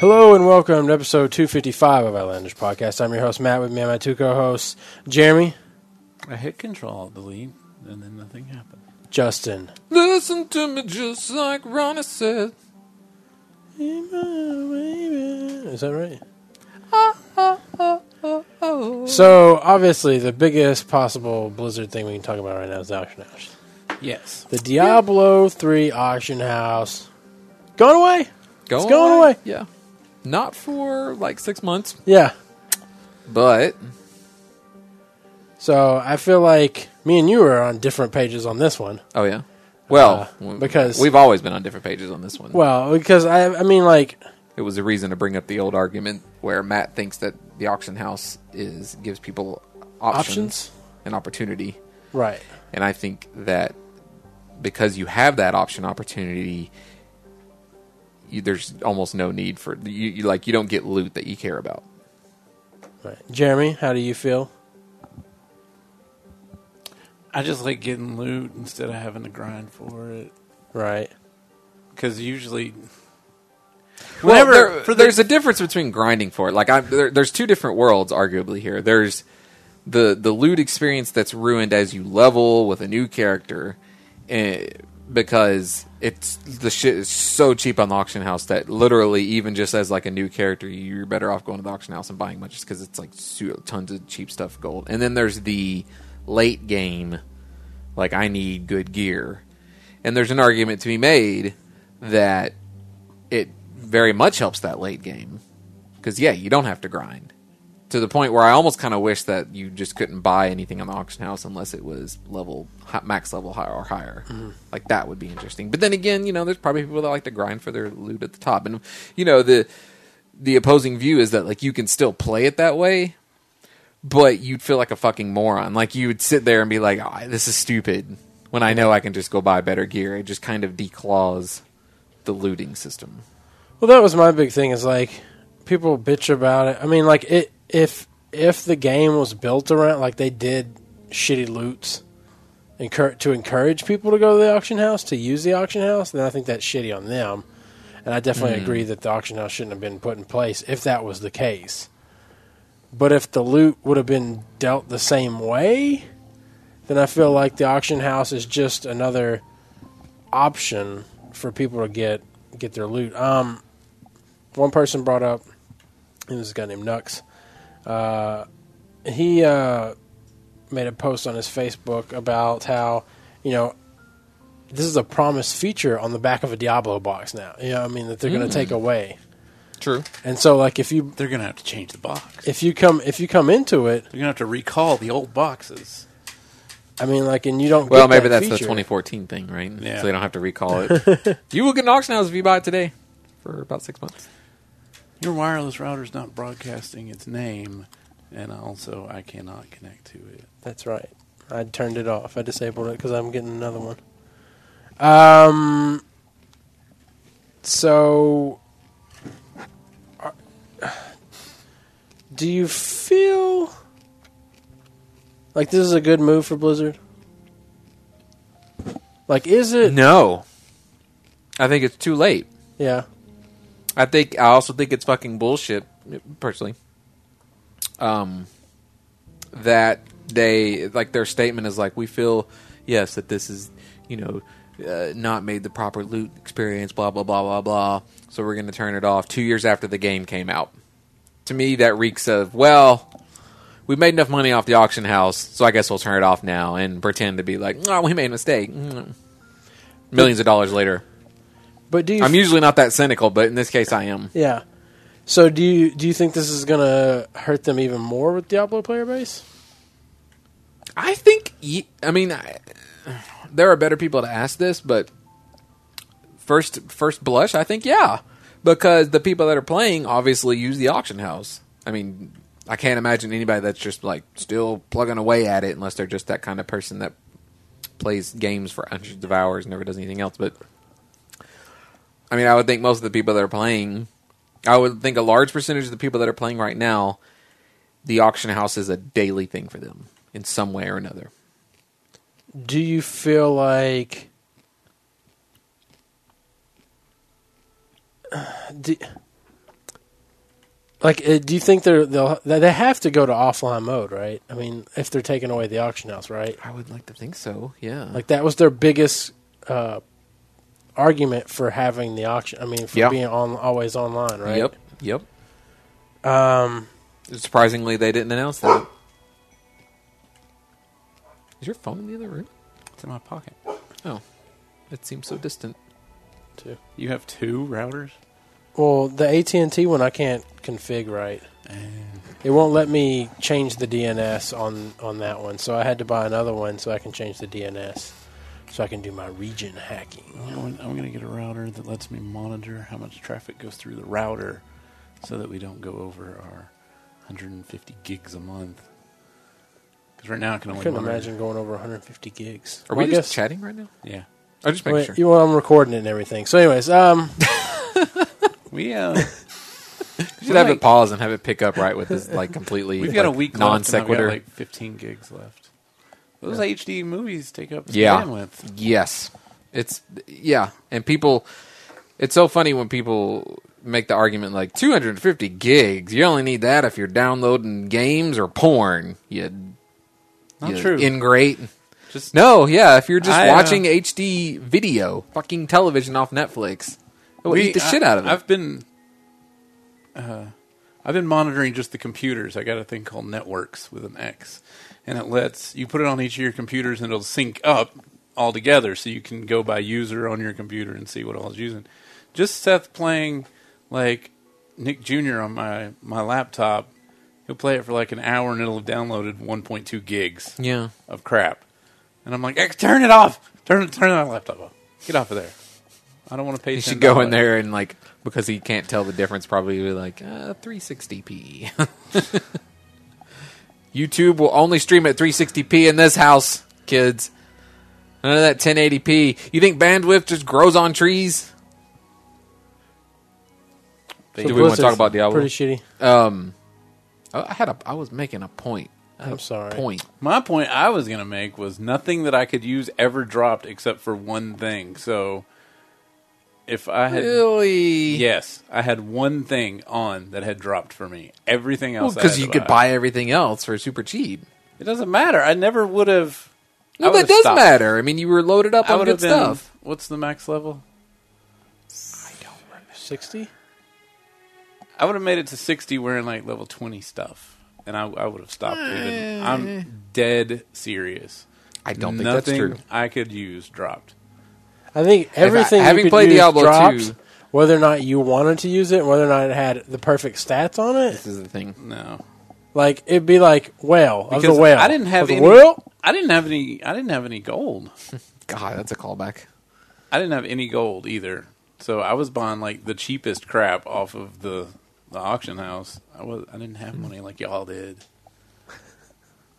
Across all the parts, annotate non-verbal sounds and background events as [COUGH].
Hello and welcome to episode 255 of Outlandish Podcast. I'm your host, Matt, with me and my two co-hosts, Jeremy, I hit Control Delete, and then nothing happened. Justin. Listen to me just like Ronnie said. Is that right? Oh. So, obviously, the biggest possible Blizzard thing we can talk about right now is the auction house. Yes. The Diablo 3 auction house. Going away? Go It's going away. Yeah. Not for like six months, Yeah. but So, I feel like me and you are on different pages on this one. oh yeah. Well, Uh, because- we've always been on different pages on this one. Well, because I, I mean, like, it was a reason to bring up the old argument where Matt thinks that the auction house is gives people options, options? and opportunity, Right. and I think that because you have that option opportunity, you, there's almost no need for you, you. Like you don't get loot that you care about. Right. Jeremy, how do you feel? I just like getting loot instead of having to grind for it. Right. Because usually, Well, Whenever- there- for the- there's a difference between grinding for it. Like, I, there, there's two different worlds, arguably here. There's the the loot experience that's ruined as you level with a new character, eh, because it's the shit is so cheap on the auction house that literally, even just as like a new character, you're better off going to the auction house and buying much just because it's like tons of cheap stuff, gold. And then there's the late game, like I need good gear, and there's an argument to be made that it very much helps that late game because yeah, you don't have to grind to the point where I almost kind of wish that you just couldn't buy anything on the auction house unless it was level max level high or higher. Mm-hmm. Like that would be interesting. But then again, you know, there's probably people that like to grind for their loot at the top, and you know the the opposing view is that like you can still play it that way. But you'd feel like a fucking moron. Like you would sit there and be like, oh, "This is stupid." When I know I can just go buy better gear, it just kind of declaws the looting system. Well, that was my big thing. Is like people bitch about it. I mean, like it if if the game was built around like they did shitty loots, encour- to encourage people to go to the auction house to use the auction house, then I think that's shitty on them. And I definitely hmm. agree that the auction house shouldn't have been put in place if that was the case. But if the loot would have been dealt the same way, then I feel like the auction house is just another option for people to get get their loot. Um, one person brought up, this was a guy named Nux. Uh, he uh, made a post on his Facebook about how you know this is a promised feature on the back of a Diablo box now. You know, I mean that they're going to take away. True. And so, like, if you they're going to have to change the box. if you come if you come into it, They're going to have to recall the old boxes. I mean, like, and you don't. Well, get maybe that that's the feature. 2014 thing, right? Yeah. So they don't have to recall it. [LAUGHS] you will get an auction house if you buy it today for about six months. Your wireless router's not broadcasting its name, and also I cannot connect to it. That's right. I turned it off. I disabled it because I'm getting another one. Um. So, do you feel like this is a good move for Blizzard? Like, is it? No, I think it's too late. Yeah. I think I also think it's fucking bullshit, personally. Um, that they like their statement is like we feel yes that this is you know uh, not made the proper loot experience, blah blah blah blah blah. So we're going to turn it off two years after the game came out. To me, that reeks of well, we made enough money off the auction house, so I guess we'll turn it off now and pretend to be like, oh, we made a mistake. Mm. Millions of dollars later. But do you? I'm usually not that cynical, but in this case, I am. yeah. So do you do you think this is gonna hurt them even more with Diablo player base? I think. I mean, I, there are better people to ask this, but first, first blush, I think yeah, because the people that are playing obviously use the auction house. I mean, I can't imagine anybody that's just like still plugging away at it unless they're just that kind of person that plays games for hundreds of hours, and never does anything else. But I mean, I would think most of the people that are playing, I would think a large percentage of the people that are playing right now, the auction house is a daily thing for them in some way or another. Do you feel like do, like uh, do you think they're they'll they have to go to offline mode, right? I mean, if they're taking away the auction house, right? I would like to think so. Yeah. Like that was their biggest uh, argument for having the auction. I mean, for Yeah. being on always online, right? Yep. Yep. Um, Surprisingly, they didn't announce that. Is your phone in the other room? It's in my pocket. Oh, it seems so distant. too. You have two routers? Well, the AT and T one I can't config right. It won't let me change the DNS on on that one, so I had to buy another one so I can change the DNS, so I can do my region hacking. I'm going to get a router that lets me monitor how much traffic goes through the router so that we don't go over our 150 gigs a month. Because right now I can I only couldn't monitor- imagine going over 150 gigs. Are Well, we I just guess- chatting right now? Yeah. I just make Wait, sure. you, well, I'm recording it and everything. So, anyways, um, [LAUGHS] We, uh, [LAUGHS] should have it pause and have it pick up right with this like completely. we've got like, a week non left and I've got sequitur. like 15 gigs left. Those HD movies take up Yeah. bandwidth. Yes, it's yeah, and people. It's so funny when people make the argument like 250 gigs. You only need that if you're downloading games or porn. You, Not you true. Ingrate. Just No, yeah, if you're just I, uh, watching HD video, fucking television off Netflix, it will We- eat the shit out of it. I've been, uh, I've been monitoring just the computers. I got a thing called NetWorx with an X, and it lets you put it on each of your computers, and it'll sync up all together, so you can go by user on your computer and see what all is using. Just Seth playing like Nick Jr. on my my laptop. He'll play it for like an hour, and it'll have downloaded 1.2 gigs yeah, of crap. And I'm like, "X, turn it off. Turn turn that laptop off. Get off of there. I don't want to pay. you should $10. go in there and like because he can't tell the difference. Probably be like uh, 360p. [LAUGHS] YouTube will only stream at 360p in this house, kids. None of that 1080p. You think bandwidth just grows on trees? so Do we want to talk Blizzard's about Diablo? Pretty shitty. Um, I I had a. I was making a point. I had I'm sorry. Point. My point I was going to make was nothing that I could use ever dropped except for one thing. So if I had Really? yes, I had one thing on that had dropped for me. Everything else Because had you to could buy everything else for super cheap. It doesn't matter. I never would have I No, that does stopped. matter. I mean, you were loaded up I on good been stuff. What's the max level? I don't remember. Sixty. I would have made it to 60 wearing like level 20 stuff. And I, I would have stopped even. I'm eh. dead serious. I don't think that's true. I could use dropped. I think everything you having could played use Diablo dropped, 2 whether or not you wanted to use it, whether or not it had the perfect stats on it. This is the thing. No. Like it'd be like whale of Because the whale. I didn't have Of any whale? I didn't have any I didn't have any gold. [LAUGHS] God, that's a callback. I didn't have any gold either. So I was buying like the cheapest crap off of the the auction house. I was I didn't have money like y'all did.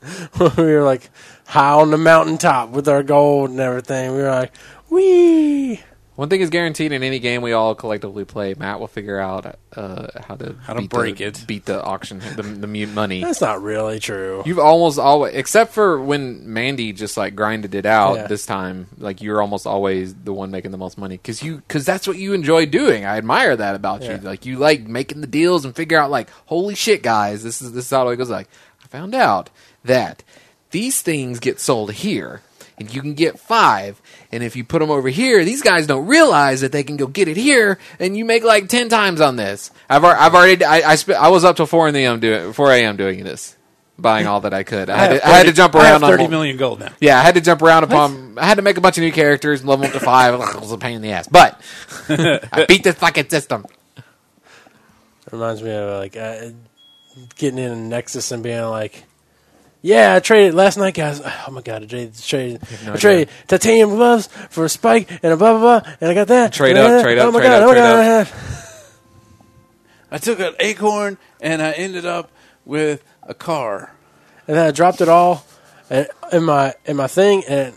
[LAUGHS] we were like high on the mountaintop with our gold and everything. We were like, wee. One thing is guaranteed in any game we all collectively play. Matt will figure out uh, how to How to beat break the, it. beat the auction, the, the mute money. That's not really true. You've almost always, except for when Mandy just like grinded it out Yeah. this time. Like you're almost always the one making the most money because you because that's what you enjoy doing. I admire that about Yeah. you. Like you like making the deals and figure out like holy shit, guys, this is this is how it goes. Like I found out that these things get sold here. And you can get five, and if you put them over here, these guys don't realize that they can go get it here, and you make like ten times on this. I've I've already I I, sp- I was up till four in the am doing four a.m. doing this, buying all that I could. I, had, have to, I had to 30 jump I have around on 30 million gold now. yeah, I had to jump around upon. I had to make a bunch of new characters, and level them up to five. [LAUGHS] It was a pain in the ass, but I beat this fucking system. Reminds me of like uh, getting in a Nexus and being like, "Yeah, I traded last night, guys. [SIGHS] Oh my god, I traded, traded, no I traded titanium gloves for a spike and a blah blah blah, and I got that. Trade and up, I- trade up, Oh my trade god, up, oh my god. [LAUGHS] I took an acorn and I ended up with a car. And then I dropped it all in- in my in my thing, and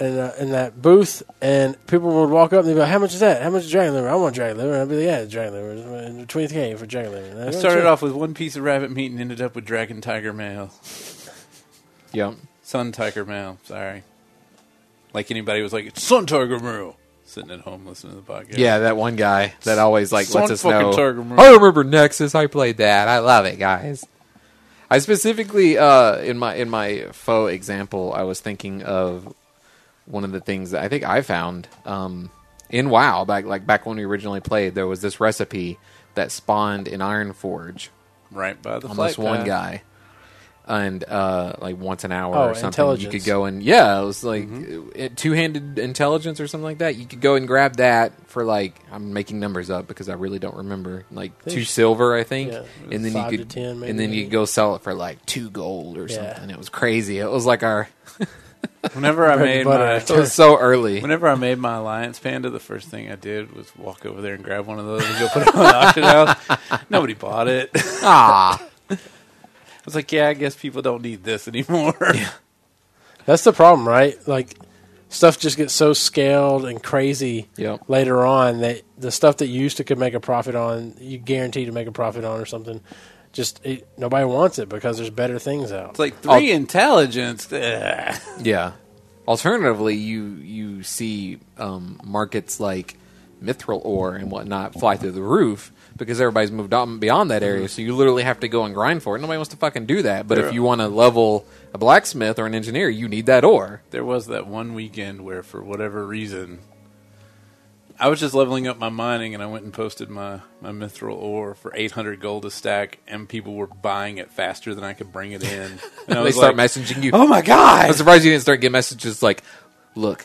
in, uh, in that booth, and people would walk up and they'd be like, "How much is that? How much is dragon liver? I want dragon liver." And I'd be like, "Yeah, dragon liver, twenty k for dragon liver." And I they'd go, started "Sure." off with one piece of rabbit meat and ended up with dragon tiger mail. Yep. Sun tiger mail. Sorry. Like anybody was like, it's sun tiger mail. Sitting at home listening to the podcast. Yeah, that one guy that always like Son lets us know. Tiger. I remember Nexus. I played that. I love it, guys. I specifically uh, in my in my faux example, I was thinking of one of the things that I think I found um, in WoW back like back when we originally played. There was this recipe that spawned in Ironforge Right by the on this one guy. And uh, like once an hour Oh, or something, you intelligence. could go and yeah, it was like Mm-hmm. two handed intelligence or something like that. You could go and grab that for like I'm making numbers up because I really don't remember like two silver, I think, Yeah, and then five you to could 10 maybe. and then you could go sell it for like two gold or Yeah. something. It was crazy. It was like our [LAUGHS] Whenever I made and butter. my [LAUGHS] it was so early. Whenever I made my alliance panda, the first thing I did was walk over there and grab one of those and go put it on the auction house. [LAUGHS] Nobody bought it. Ah, was like, yeah, I guess people don't need this [LAUGHS] anymore. Yeah. That's the problem, right? Like stuff just gets so scaled and crazy Yep. later on that the stuff that you used to could make a profit on, you guarantee to make a profit on or something. Just it, nobody wants it because there's better things out. It's like three intelligence. Ugh. [LAUGHS] yeah. Alternatively, you you see um, markets like mithril ore and whatnot fly through the roof because everybody's moved on beyond that area. Mm-hmm. So you literally have to go and grind for it. Nobody wants to fucking do that. But if you want to level a blacksmith or an engineer, you need that ore. There was that one weekend where, for whatever reason, I was just leveling up my mining, and I went and posted my my mithril ore for 800 gold a stack, and people were buying it faster than I could bring it in. [LAUGHS] And I they was start like, messaging you. "Oh my god!" I'm surprised you didn't start getting messages like, "Look,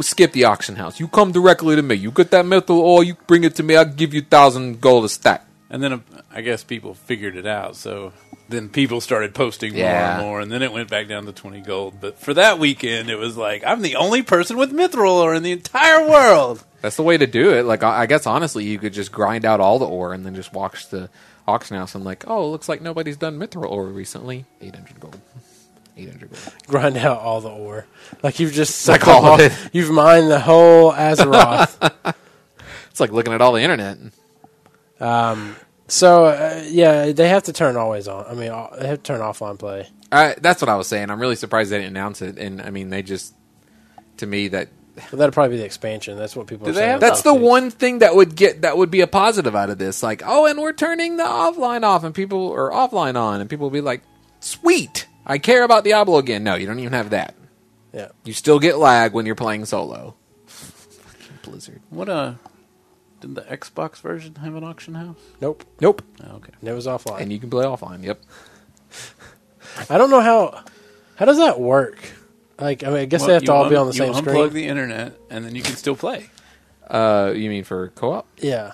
skip the auction house. You come directly to me. You get that mithril ore. You bring it to me. I'll give you thousand gold a stack." And then uh, I guess people figured it out. So then people started posting more Yeah. and more, and then it went back down to 20 gold. But for that weekend, it was like, I'm the only person with mithril ore in the entire world. That's the way to do it. Like I I guess honestly, you could just grind out all the ore and then just watch the auction house and like, oh, looks like nobody's done mithril ore recently. Eight hundred gold. Eight hundred gold. Grind out all the ore. Like you've just Like sucked all it. You've mined the whole Azeroth. [LAUGHS] It's like looking at all the internet. Um. so uh, yeah, they have to turn always on. I mean, they have to turn offline play. That's what I was saying. I'm really surprised they didn't announce it. And I mean, they just to me that But that'll probably be the expansion. That's what people. Do are they saying have- That's the about one thing that would get that would be a positive out of this. Like, oh, and we're turning the offline off, and people are offline on, and people will be like, "Sweet, I care about Diablo again." No, you don't even have that. Yeah. You still get lag when you're playing solo. [LAUGHS] Blizzard. What uh did the Xbox version have an auction house? Nope. Nope. Oh, okay. It was offline. And you can play offline. Yep. I don't know how. How does that work? Like, I mean, I guess they have to you all be un- on the you same unplug screen. the internet, and then you can still play. Uh, you mean for co-op? yeah.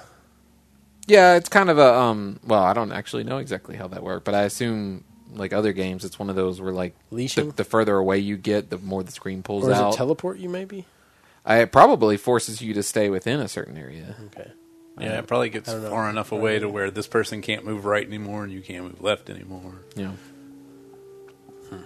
Yeah, it's kind of a um. Well, I don't actually know exactly how that works, but I assume like other games, it's one of those where like the, Leashing? the further away you get, the more the screen pulls Or does out. it teleport you? Maybe. I, it probably forces you to stay within a certain area. Okay. Yeah, it probably gets I don't know. far enough away to where this person can't move right anymore, and you can't move left anymore. You know. Hmm.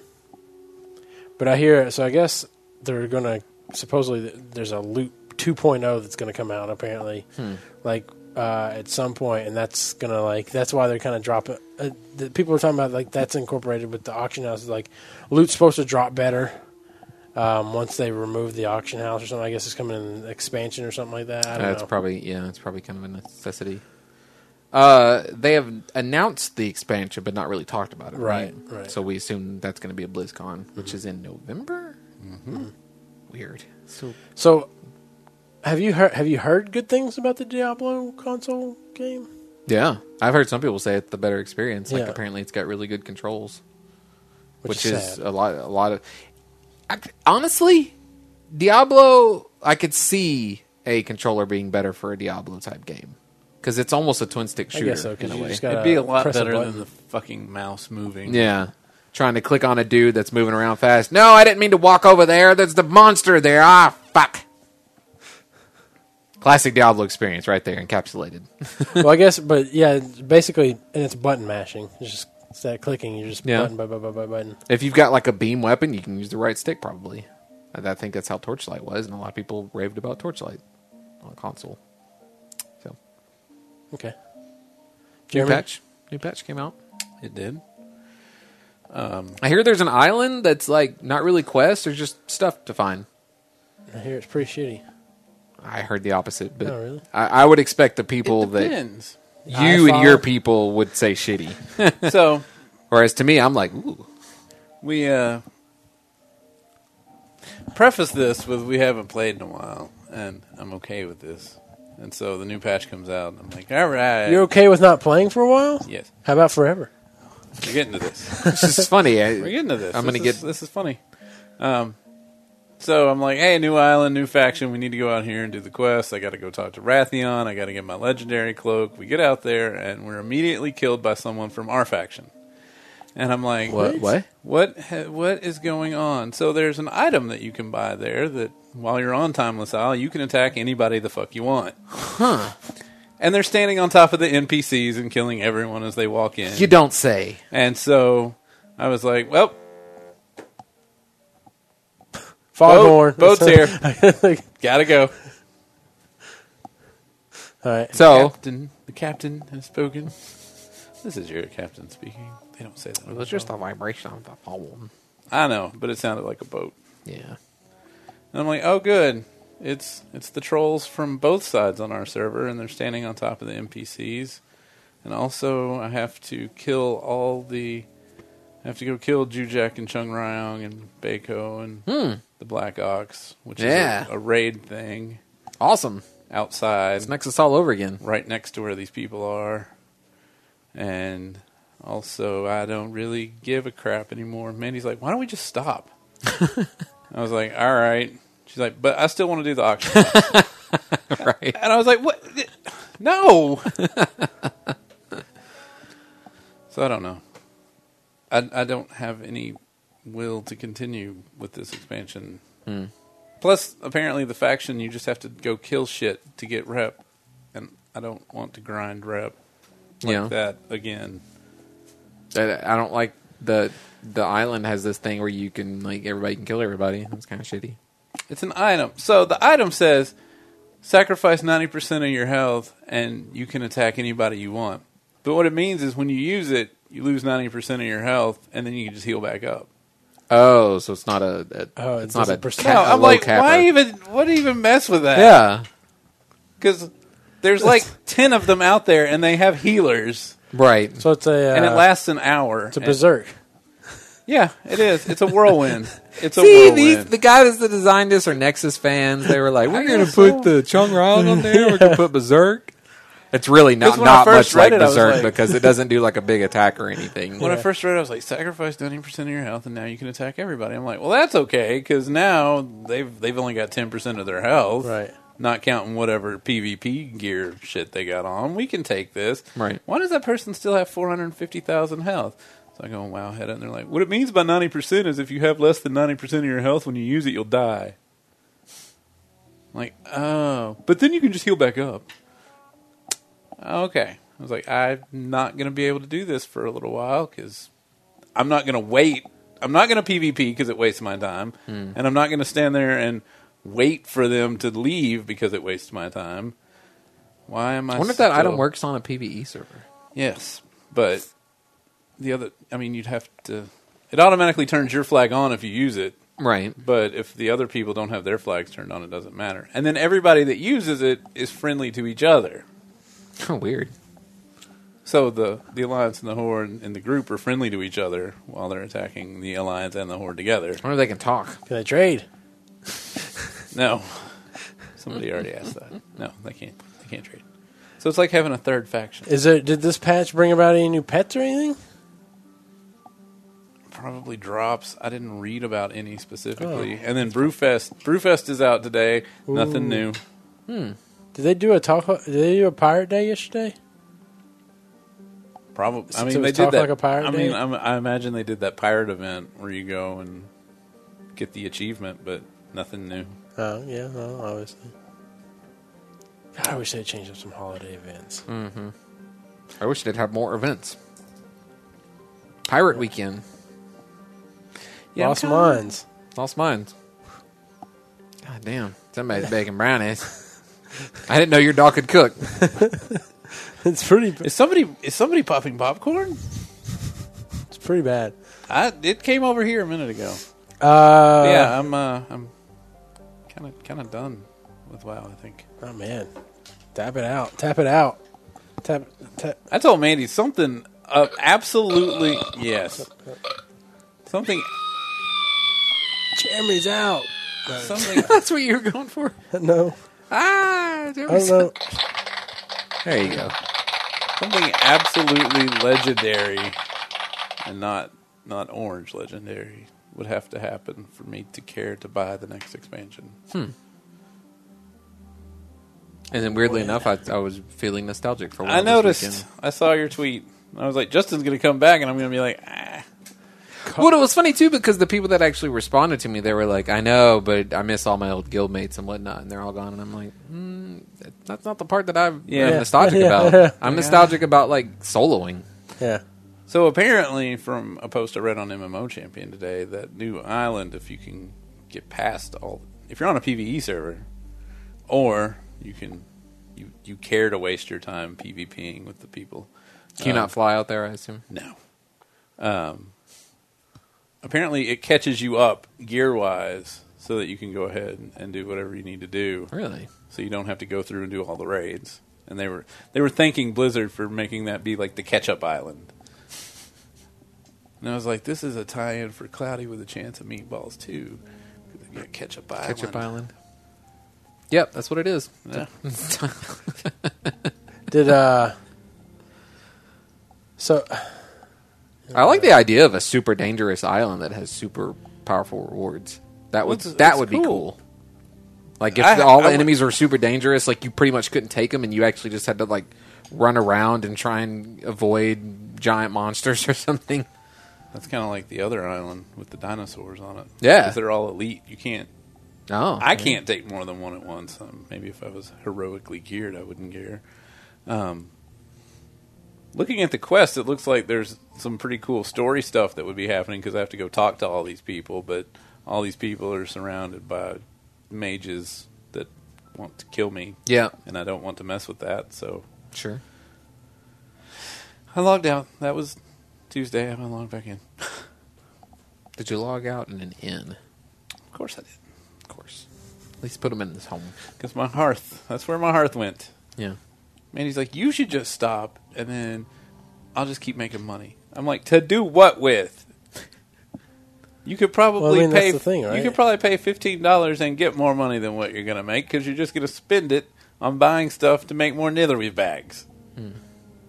But I hear so. I guess they're gonna supposedly there's a loot 2.0 that's gonna come out apparently, hmm. like uh, at some point, and that's gonna like that's why they're kind of dropping. Uh, the people are talking about like that's incorporated with the auction house. Like loot's supposed to drop better um, once they remove the auction house or something. I guess it's coming in an expansion or something like that. I don't That's know. probably yeah. That's probably kind of a necessity. Uh, they have announced the expansion, but not really talked about it. Right. Right, right. So we assume that's going to be a BlizzCon, which is in November. Mm-hmm. Weird. So so. Have you heard? Have you heard good things about the Diablo console game? yeah, I've heard some people say it's the better experience. Like Yeah. apparently, it's got really good controls, which, is, is sad. a lot. A lot of I, honestly, Diablo. I could see a controller being better for a Diablo type game because it's almost a twin stick I shooter guess so in because a you way. just got It'd be a lot better button. than the fucking mouse moving. Yeah. Trying to click on a dude that's moving around fast. No, I didn't mean to walk over there. There's the monster there. Ah, fuck. Classic Diablo experience right there, encapsulated. [LAUGHS] well, I guess, but yeah, it's basically, and it's button mashing. It's just it's that clicking. You're just Yeah. button by button by button. If you've got like a beam weapon, you can use the right stick probably. I I think that's how Torchlight was, and a lot of people raved about Torchlight on console. So Okay. new patch, new patch came out. It did. Um, I hear there's an island that's like not really quests; there's just stuff to find. I hear it's pretty shitty. I heard the opposite, but Oh, really? I, I would expect the people it that you and your people would say shitty. [LAUGHS] so Whereas to me, I'm like, ooh, we uh, preface this with we haven't played in a while, and I'm okay with this. And so the new patch comes out, and I'm like, all right, You're okay with not playing for a while? yes, How about forever? we're getting to this. [LAUGHS] this is funny. We're I, getting to this. I'm gonna get- this is funny. Um, so I'm like, hey, new island, new faction. We need to go out here and do the quest. I got to go talk to Wrathion. I got to get my legendary cloak. We get out there, and we're immediately killed by someone from our faction. And I'm like, what? What? What ha- what is going on? So there's an item that you can buy there that while you're on Timeless Isle, you can attack anybody the fuck you want. Huh? And they're standing on top of the NPCs and killing everyone as they walk in. You don't say. and so I was like, well, Foghorn. boat's here. [LAUGHS] Gotta go. All right. So Captain, the captain has spoken. This is your captain speaking. They don't say that. it was just a vibration of the phone. I know, but it sounded like a boat. Yeah. And I'm like, oh, good. It's it's the trolls from both sides on our server, and they're standing on top of the NPCs. And also, I have to kill all the. I have to go kill Jujak and Chung Ryong and Baiko and Hmm. the Black Ox, which Yeah. is a, a raid thing Awesome. outside, It's Nexus all over again. right next to where these people are. And also, I don't really give a crap anymore. Mandy's like, why don't we just stop? [LAUGHS] I was like, all right. She's like, but I still want to do the auction. [LAUGHS] right. and I was like, what? No. [LAUGHS] so I don't know. I, I don't have any will to continue with this expansion. Hmm. Plus, apparently, the faction you just have to go kill shit to get rep, and I don't want to grind rep like Yeah. that again. I I don't like the the island has this thing where you can like everybody can kill everybody. That's kind of shitty. It's an item. So the item says sacrifice 90% of your health and you can attack anybody you want. But what it means is when you use it, you lose 90% of your health and then you can just heal back up. Oh, so it's not a, a Oh, it it's not a, percent- ca- No, a I'm like, capper. why even, what even mess with that? Yeah, Because there's like [LAUGHS] 10 of them out there and they have healers right. So it's a. Uh, and it lasts an hour. It's a And- berserk. [LAUGHS] Yeah, it is. It's a whirlwind. It's a See, whirlwind. these the guys that designed this are Nexus fans. They were like, [LAUGHS] "We're going to put so. the Chung Rong on there. We're going to put Berserk." It's really not 'Cause when I not much like it, I Berserk like- because it doesn't do like a big attack or anything. When I first read it, I was like, sacrifice 90% of your health, and now you can attack everybody. I'm like, well, that's okay, because now they've they've only got 10% of their health. Right. Not counting whatever PvP gear shit they got on. We can take this. Right. Why does that person still have 450,000 health? So I go, wow, head it. And they're like, what it means by 90% is if you have less than 90% of your health when you use it, you'll die. I'm like, oh. But then you can just heal back up. Okay. I was like, I'm not going to be able to do this for a little while because I'm not going to wait. I'm not going to PvP because it wastes my time. Hmm. And I'm not going to stand there and wait for them to leave because it wastes my time. Why am I I wonder if that item works on a PVE server. Yes, but the other, I mean, you'd have to. It automatically turns your flag on if you use it, Right. but if the other people don't have their flags turned on, it doesn't matter. And then everybody that uses it is friendly to each other. Oh, [LAUGHS] weird. So the the alliance and the horde and the group are friendly to each other while they're attacking the alliance and the horde together. I wonder if they can talk. Can they trade? [LAUGHS] No, somebody already asked that. No, they can't. They can't trade. So it's like having a third faction. Is there? Did this patch bring about any new pets or anything? probably drops. I didn't read about any specifically. Oh. And then Brewfest. Brewfest is out today. Nothing new. Hmm. Did they do a talk? Did they do a pirate day yesterday? Probably. I So mean, it they was did Talk that. Like a Pirate I mean, Day? I'm, I imagine they did that pirate event where you go and get the achievement, but nothing new. Oh yeah, well, obviously. God, I wish they'd change up some holiday events. Mm-hmm. I wish they'd have more events. Pirate Weekend. Yeah, I'm Lost kinda- Mines. Lost Mines. God damn, somebody's [LAUGHS] baking brownies. I didn't know your dog could cook. [LAUGHS] It's pretty. Is somebody is somebody popping popcorn? It's pretty bad. I it came over here a minute ago. Uh, yeah, I'm uh, I'm kind of kind of done with WoW. I think Oh man, tap it out. Tap it out. Tap. Tap. I told Mandy something. Uh, absolutely yes. Something. Jeremy's out. Something. [LAUGHS] That's what you were going for. No, Ah, there, I don't know. there you go. something absolutely legendary, and not not orange legendary would have to happen for me to care to buy the next expansion. And then weirdly enough, I, I was feeling nostalgic for one I noticed. weekend. I saw your tweet. I was like, Justin's going to come back, and I'm going to be like, ah. Well, it was funny too because the people that actually responded to me, they were like, "I know, but I miss all my old guildmates and whatnot," and they're all gone. And I'm like, mm, "That's not the part that I'm Yeah. nostalgic [LAUGHS] Yeah. about. I'm nostalgic about like soloing." Yeah. So apparently, from a post I read on MMO Champion today, that new island, if you can get past all, if you're on a PVE server, or you can, you you care to waste your time PvPing with the people. Can you Um, not fly out there? I assume. No. Um, apparently, it catches you up gear wise, so that you can go ahead and, and do whatever you need to do. Really? so you don't have to go through and do all the raids. And they were they were thanking Blizzard for making that be like the catch up island. And I was like, this is a tie-in for Cloudy with a chance of meatballs too. Yeah, catch up island. Ketchup Island. Yep, that's what it is. Yeah. [LAUGHS] Did uh. So I like the idea of a super dangerous island that has super powerful rewards. That would it's- that would be cool. cool. Like if I- all I the would- enemies were super dangerous, like you pretty much couldn't take them, and you actually just had to like run around and try and avoid giant monsters [LAUGHS] or something. That's kind of like the other island with the dinosaurs on it. Yeah. because they're all elite. You can't. Oh, I can't take more than one at once. Um, maybe if I was heroically geared, I wouldn't care. Um, looking at the quest, it looks like there's some pretty cool story stuff that would be happening because I have to go talk to all these people, but all these people are surrounded by mages that want to kill me, Yeah, and I don't want to mess with that. So sure. I logged out. That was Tuesday. I haven't logged back in. [LAUGHS] Did you log out and an in? Of course I did, Of course. At least put them in this home. because my hearth. That's where my hearth went. Yeah. Man, he's like, you should just stop, and then I'll just keep making money. I'm like, to do what with? You could probably Well, I mean, that's pay. the thing, You could probably pay fifteen dollars and get more money than what you're going to make because you're just going to spend it on buying stuff to make more Netherweave bags. Hmm.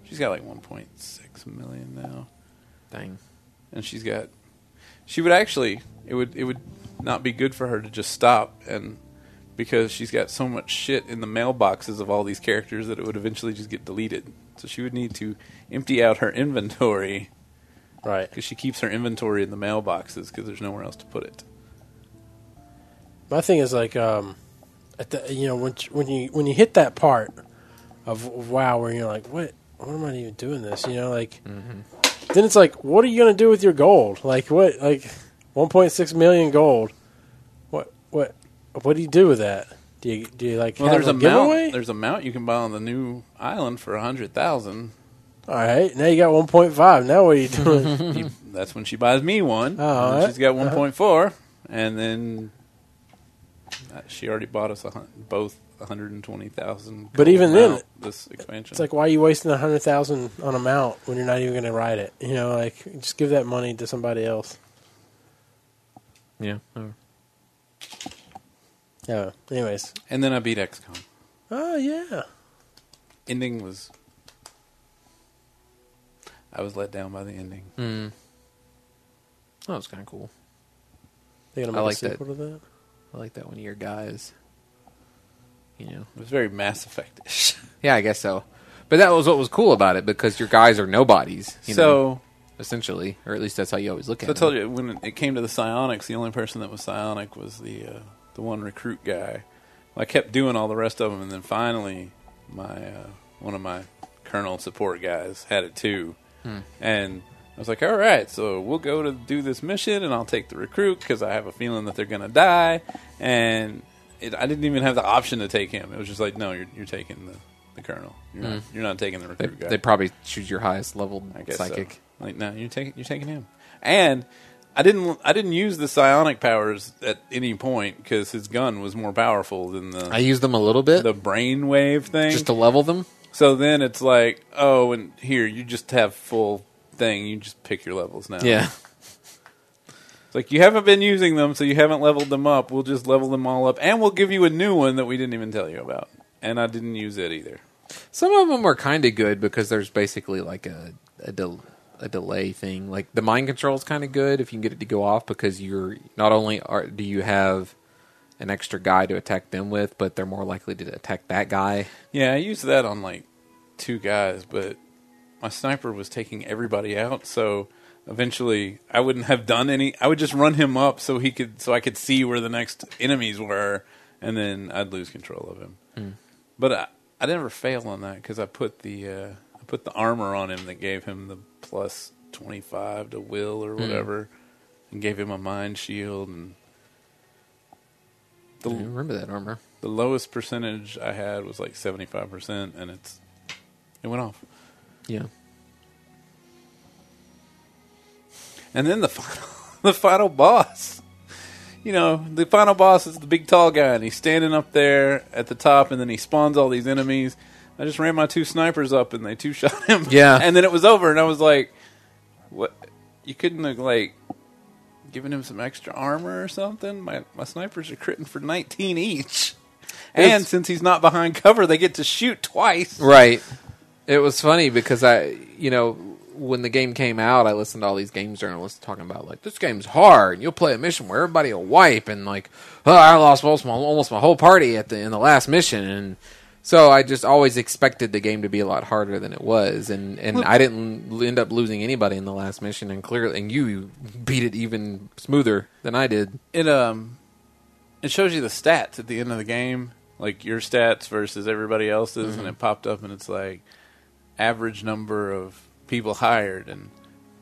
She's got like 1.6 million now, Dang. and she's got. She would actually. It would. It would not be good for her to just stop and. Because she's got so much shit in the mailboxes of all these characters that it would eventually just get deleted. So she would need to empty out her [LAUGHS] inventory right. because she keeps her inventory in the mailboxes because there's nowhere else to put it. My thing is like, um, at the, you know, when when you when you hit that part of WoW where you're like, what, what am I even doing this? You know, like, then it's like, what are you gonna do with your gold? Like, what, like, 1.6 million gold. What, what, what do you do with that? Do you do you like Well, have there's a, a giveaway? mount. There's a mount you can buy on the new island for a hundred thousand. All right, now you got 1.5. Now what are you [LAUGHS] doing? That's when she buys me one. Oh, and all then right. She's got one point four, and then uh, she already bought us a hun- both one hundred and twenty thousand. But even then, this expansion. it's like, why are you wasting a hundred thousand on a mount when you're not even gonna ride it? You know, like, just give that money to somebody else. Yeah. Oh. Yeah. Anyways. and then I beat XCOM. Oh yeah. Ending was. I was let down by the ending. Mm. That was kind of cool. They gonna I like a sequel to that. I like that one of your guys. You know. It was very Mass Effect-ish. [LAUGHS] Yeah, I guess so. But that was what was cool about it because your guys are nobodies. You know, so. essentially, or at least that's how you always look at it. So I it. told you when it came to the psionics, the only person that was psionic was the uh, the one recruit guy. I kept doing all the rest of them, and then finally, my uh, one of my colonel support guys had it too, and I was like, "All right, so we'll go to do this mission, and I'll take the recruit because I have a feeling that they're gonna die." And it, I didn't even have the option to take him. It was just like, no, you're you're taking the, the colonel. You're not you're not taking the They, recruit guy. they probably choose your highest level guess so. psychic. Like, no, you're taking you're taking him. And I didn't I didn't use the psionic powers at any point because his gun was more powerful than the I used them a little bit the brainwave thing. just to level them. so then it's like, oh, and here you just have full thing. You just pick your levels now. Yeah. It's like you haven't been using them, so you haven't leveled them up. We'll just level them all up, and we'll give you a new one that we didn't even tell you about. And I didn't use it either. Some of them are kind of good because there's basically like a a, del- a delay thing. Like the mind control is kind of good if you can get it to go off because you're not only are do you have an extra guy to attack them with, but they're more likely to attack that guy. Yeah, I used that on like two guys, but my sniper was taking everybody out, so eventually I wouldn't have done any. I would just run him up so he could, so I could see where the next enemies were, and then I'd lose control of him. But I, I never fail on that because I put the uh, I put the armor on him that gave him the plus twenty five to will or hmm. whatever, and gave him a mind shield and. The, I remember that armor. the lowest percentage I had was like seventy five percent, and it's it went off. Yeah. And then the [LAUGHS] final, the final boss. You know, the final boss is the big tall guy, and he's standing up there at the top, and then he spawns all these enemies. I just ran my two snipers up, and they two shot [LAUGHS] him. Yeah. and then it was over, and I was like, "What? You couldn't have like given him some extra armor or something? My my snipers are critting for nineteen each." And It's- since he's not behind cover, they get to shoot twice. Right. It was funny because I, you know, when the game came out, I listened to all these games journalists talking about like this game's hard. and You'll play a mission where everybody will wipe, and like, oh, I lost almost my, almost my whole party at the in the last mission, and so I just always expected the game to be a lot harder than it was, and and I didn't l- end up losing anybody in the last mission, and clearly, and you beat it even smoother than I did. it um it shows you the stats at the end of the game like your stats versus everybody else's and it popped up and it's like average number of people hired and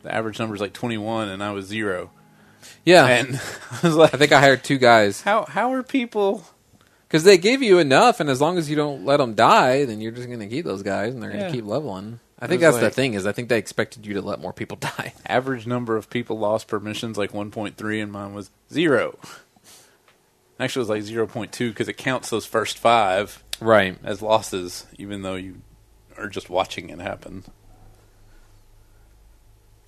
the average number is like 21 and I was zero Yeah, and [LAUGHS] I was like I think I hired two guys. how how are people Because they give you enough, and as long as you don't let them die, then you're just going to keep those guys, and they're going Yeah. to keep leveling. I think was that's the like- thing is I think they expected you to let more people [LAUGHS] die. average number of people lost per mission's like 1.3 and mine was zero actually it was like 0.2 because it counts those first five Right. as losses even though you are just watching it happen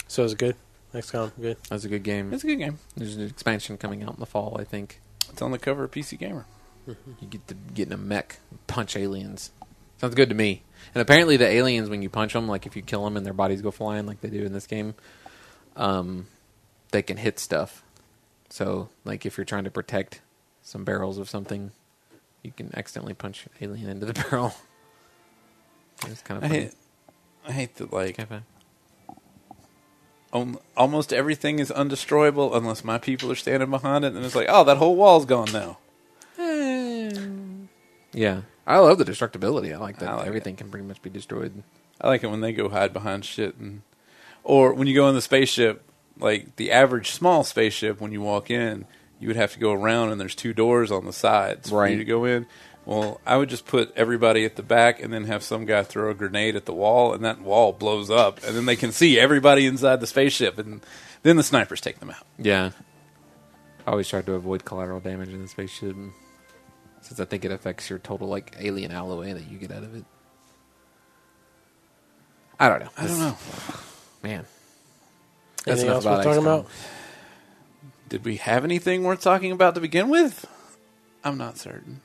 So it's good. Next XCOM, good. That's a good game. it's a good game There's an expansion coming out in the fall. I think it's on the cover of PC Gamer you get to get in a mech, punch aliens. Sounds good to me. And apparently, the aliens when you punch them, like if you kill them and their bodies go flying, like they do in this game, um, they can hit stuff. So, like if you're trying to protect some barrels of something, you can accidentally punch an alien into the [LAUGHS] barrel. It's kind of I funny. hate, I hate that like almost everything is undestroyable unless my people are standing behind it, and it's like, oh, that whole wall's gone now. Yeah, I love the destructibility. I like that I like everything can pretty much be destroyed. I like it when they go hide behind shit, and or when you go in the spaceship, like the average small spaceship, when you walk in, you would have to go around, and there's two doors on the sides for Right. you to go in. Well, I would just put everybody at the back, and then have some guy throw a grenade at the wall, and that wall blows up, and then they can see everybody inside the spaceship, and then the snipers take them out. Yeah. I always try to avoid collateral damage in the spaceship since I think it affects your total like alien alloy that you get out of it. I don't know. I don't know. [SIGHS] Man. That's Anything else we're talking about? Did we have anything worth talking about to begin with? I'm not certain.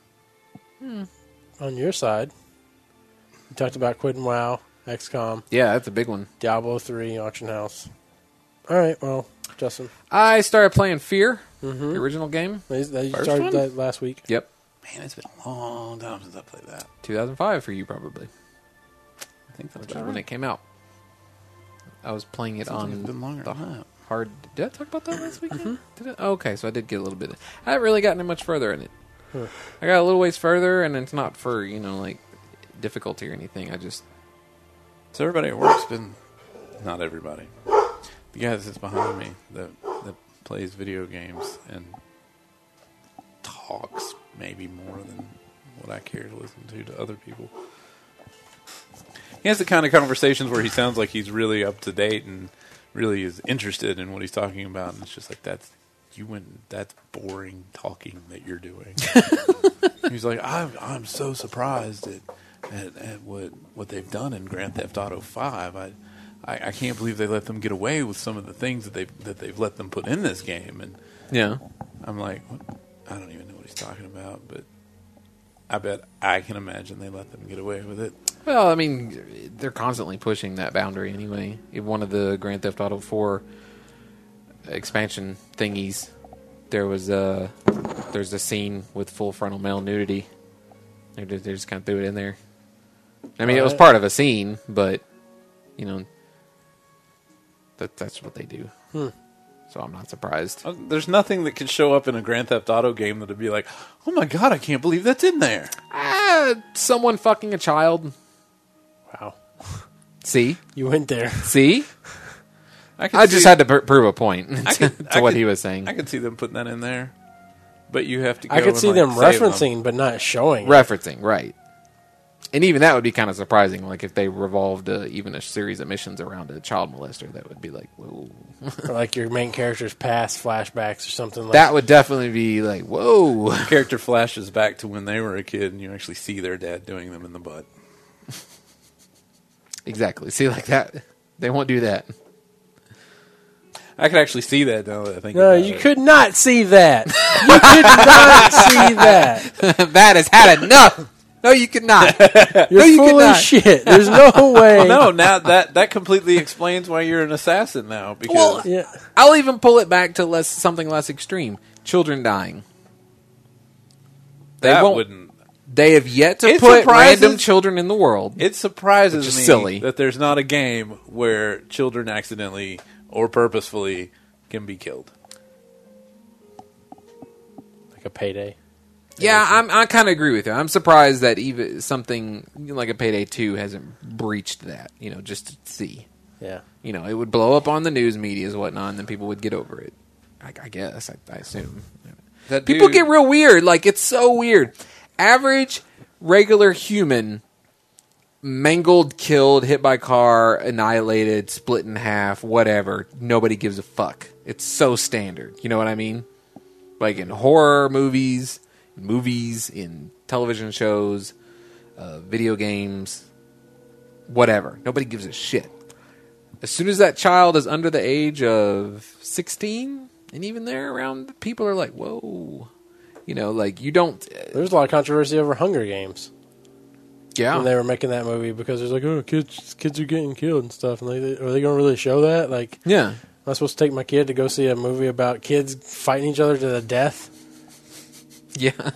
On your side, you talked about quitting WoW, XCOM, Yeah, that's a big one. Diablo 3, Auction House. All right, well, Justin, I started playing Fear, Mhm. the original game. they, they First started one? that last week. Yep. Man, it's been a long time since I played that. 2005 for you probably, I think that's which is about when right. it came out. I was playing it Seems like on it's been longer the than that. hard. Did I talk about that last week? Mm-hmm. Did it? Oh, okay, so I did get a little bit. I haven't really gotten it much further in it. I got a little ways further, and it's not for you know like difficulty or anything. I just So everybody at work's been, not everybody. The guy that sits behind me that that plays video games and talks maybe more than what I care to listen to to other people. He has the kind of conversations where he sounds like he's really up to date and really is interested in what he's talking about, and it's just like that's you went that's boring talking that you're doing. [LAUGHS] he's like, I'm I'm so surprised at, at at what what they've done in Grand Theft Auto Five. I, I I can't believe they let them get away with some of the things that they that they've let them put in this game, and Yeah. I'm like, what? I don't even know he's talking about, but I bet I can imagine they let them get away with it. Well, I mean, they're constantly pushing that boundary anyway. In one of the Grand Theft Auto 4 expansion thingies, there was a there's a scene with full frontal male nudity. They just, they just kind of threw it in there. I mean, it was part of a scene, but you know, that that's what they do. Hmm. So I'm not surprised. Uh, There's nothing that could show up in a Grand Theft Auto game that'd be like, oh my god, I can't believe that's in there. Ah, someone fucking a child. Wow. See, You went there. see. I, I just see- had to pr- prove a point [LAUGHS] to, could- to I what could- he was saying. I could see them putting that in there, but you have to. Go I could and, see like, them save referencing, but not showing. it. referencing, right? And even that would be kind of surprising. Like if they revolved uh, even a series of missions around a child molester, that would be like, whoa. Or like your main character's past flashbacks or something like that would definitely be like, whoa. Character flashes back to when they were a kid, and you actually see their dad doing them in the butt. exactly. See, like that, they won't do that. I could actually see that now that I think. No, about you it. could not see that. You could not see that. [LAUGHS] that has had enough. No, you could not. [LAUGHS] You're you could full of shit. There's no [LAUGHS] way. Well, no, now that that completely explains why you're an assassin now. Because Well, Yeah. I'll even pull it back to less something less extreme: children dying. They that won't. wouldn't. They have yet to It put random children in the world. It surprises Which is me silly. that there's not a game where children accidentally or purposefully can be killed. Like a payday. Yeah, I'm, I kind of agree with you. I'm surprised that even something like a Payday 2 hasn't breached that, you know, just to see. Yeah. You know, it would blow up on the news medias and whatnot, and then people would get over it. I, I guess, I, I assume. That People dude- get real weird. Like, it's so weird. Average, regular human, mangled, killed, hit by car, annihilated, split in half, whatever. Nobody gives a fuck. It's so standard. You know what I mean? Like in horror movies, movies, in television shows, uh, video games, whatever. Nobody gives a shit. As soon as that child is under the age of 16, and even there around, people are like, whoa. You know, like, you don't. There's a lot of controversy over Hunger Games Yeah. when they were making that movie because there's like, oh, kids, kids are getting killed and stuff. And like, are they going to really show that? Like, yeah. am I supposed to take my kid to go see a movie about kids fighting each other to the death? Yeah. [LAUGHS]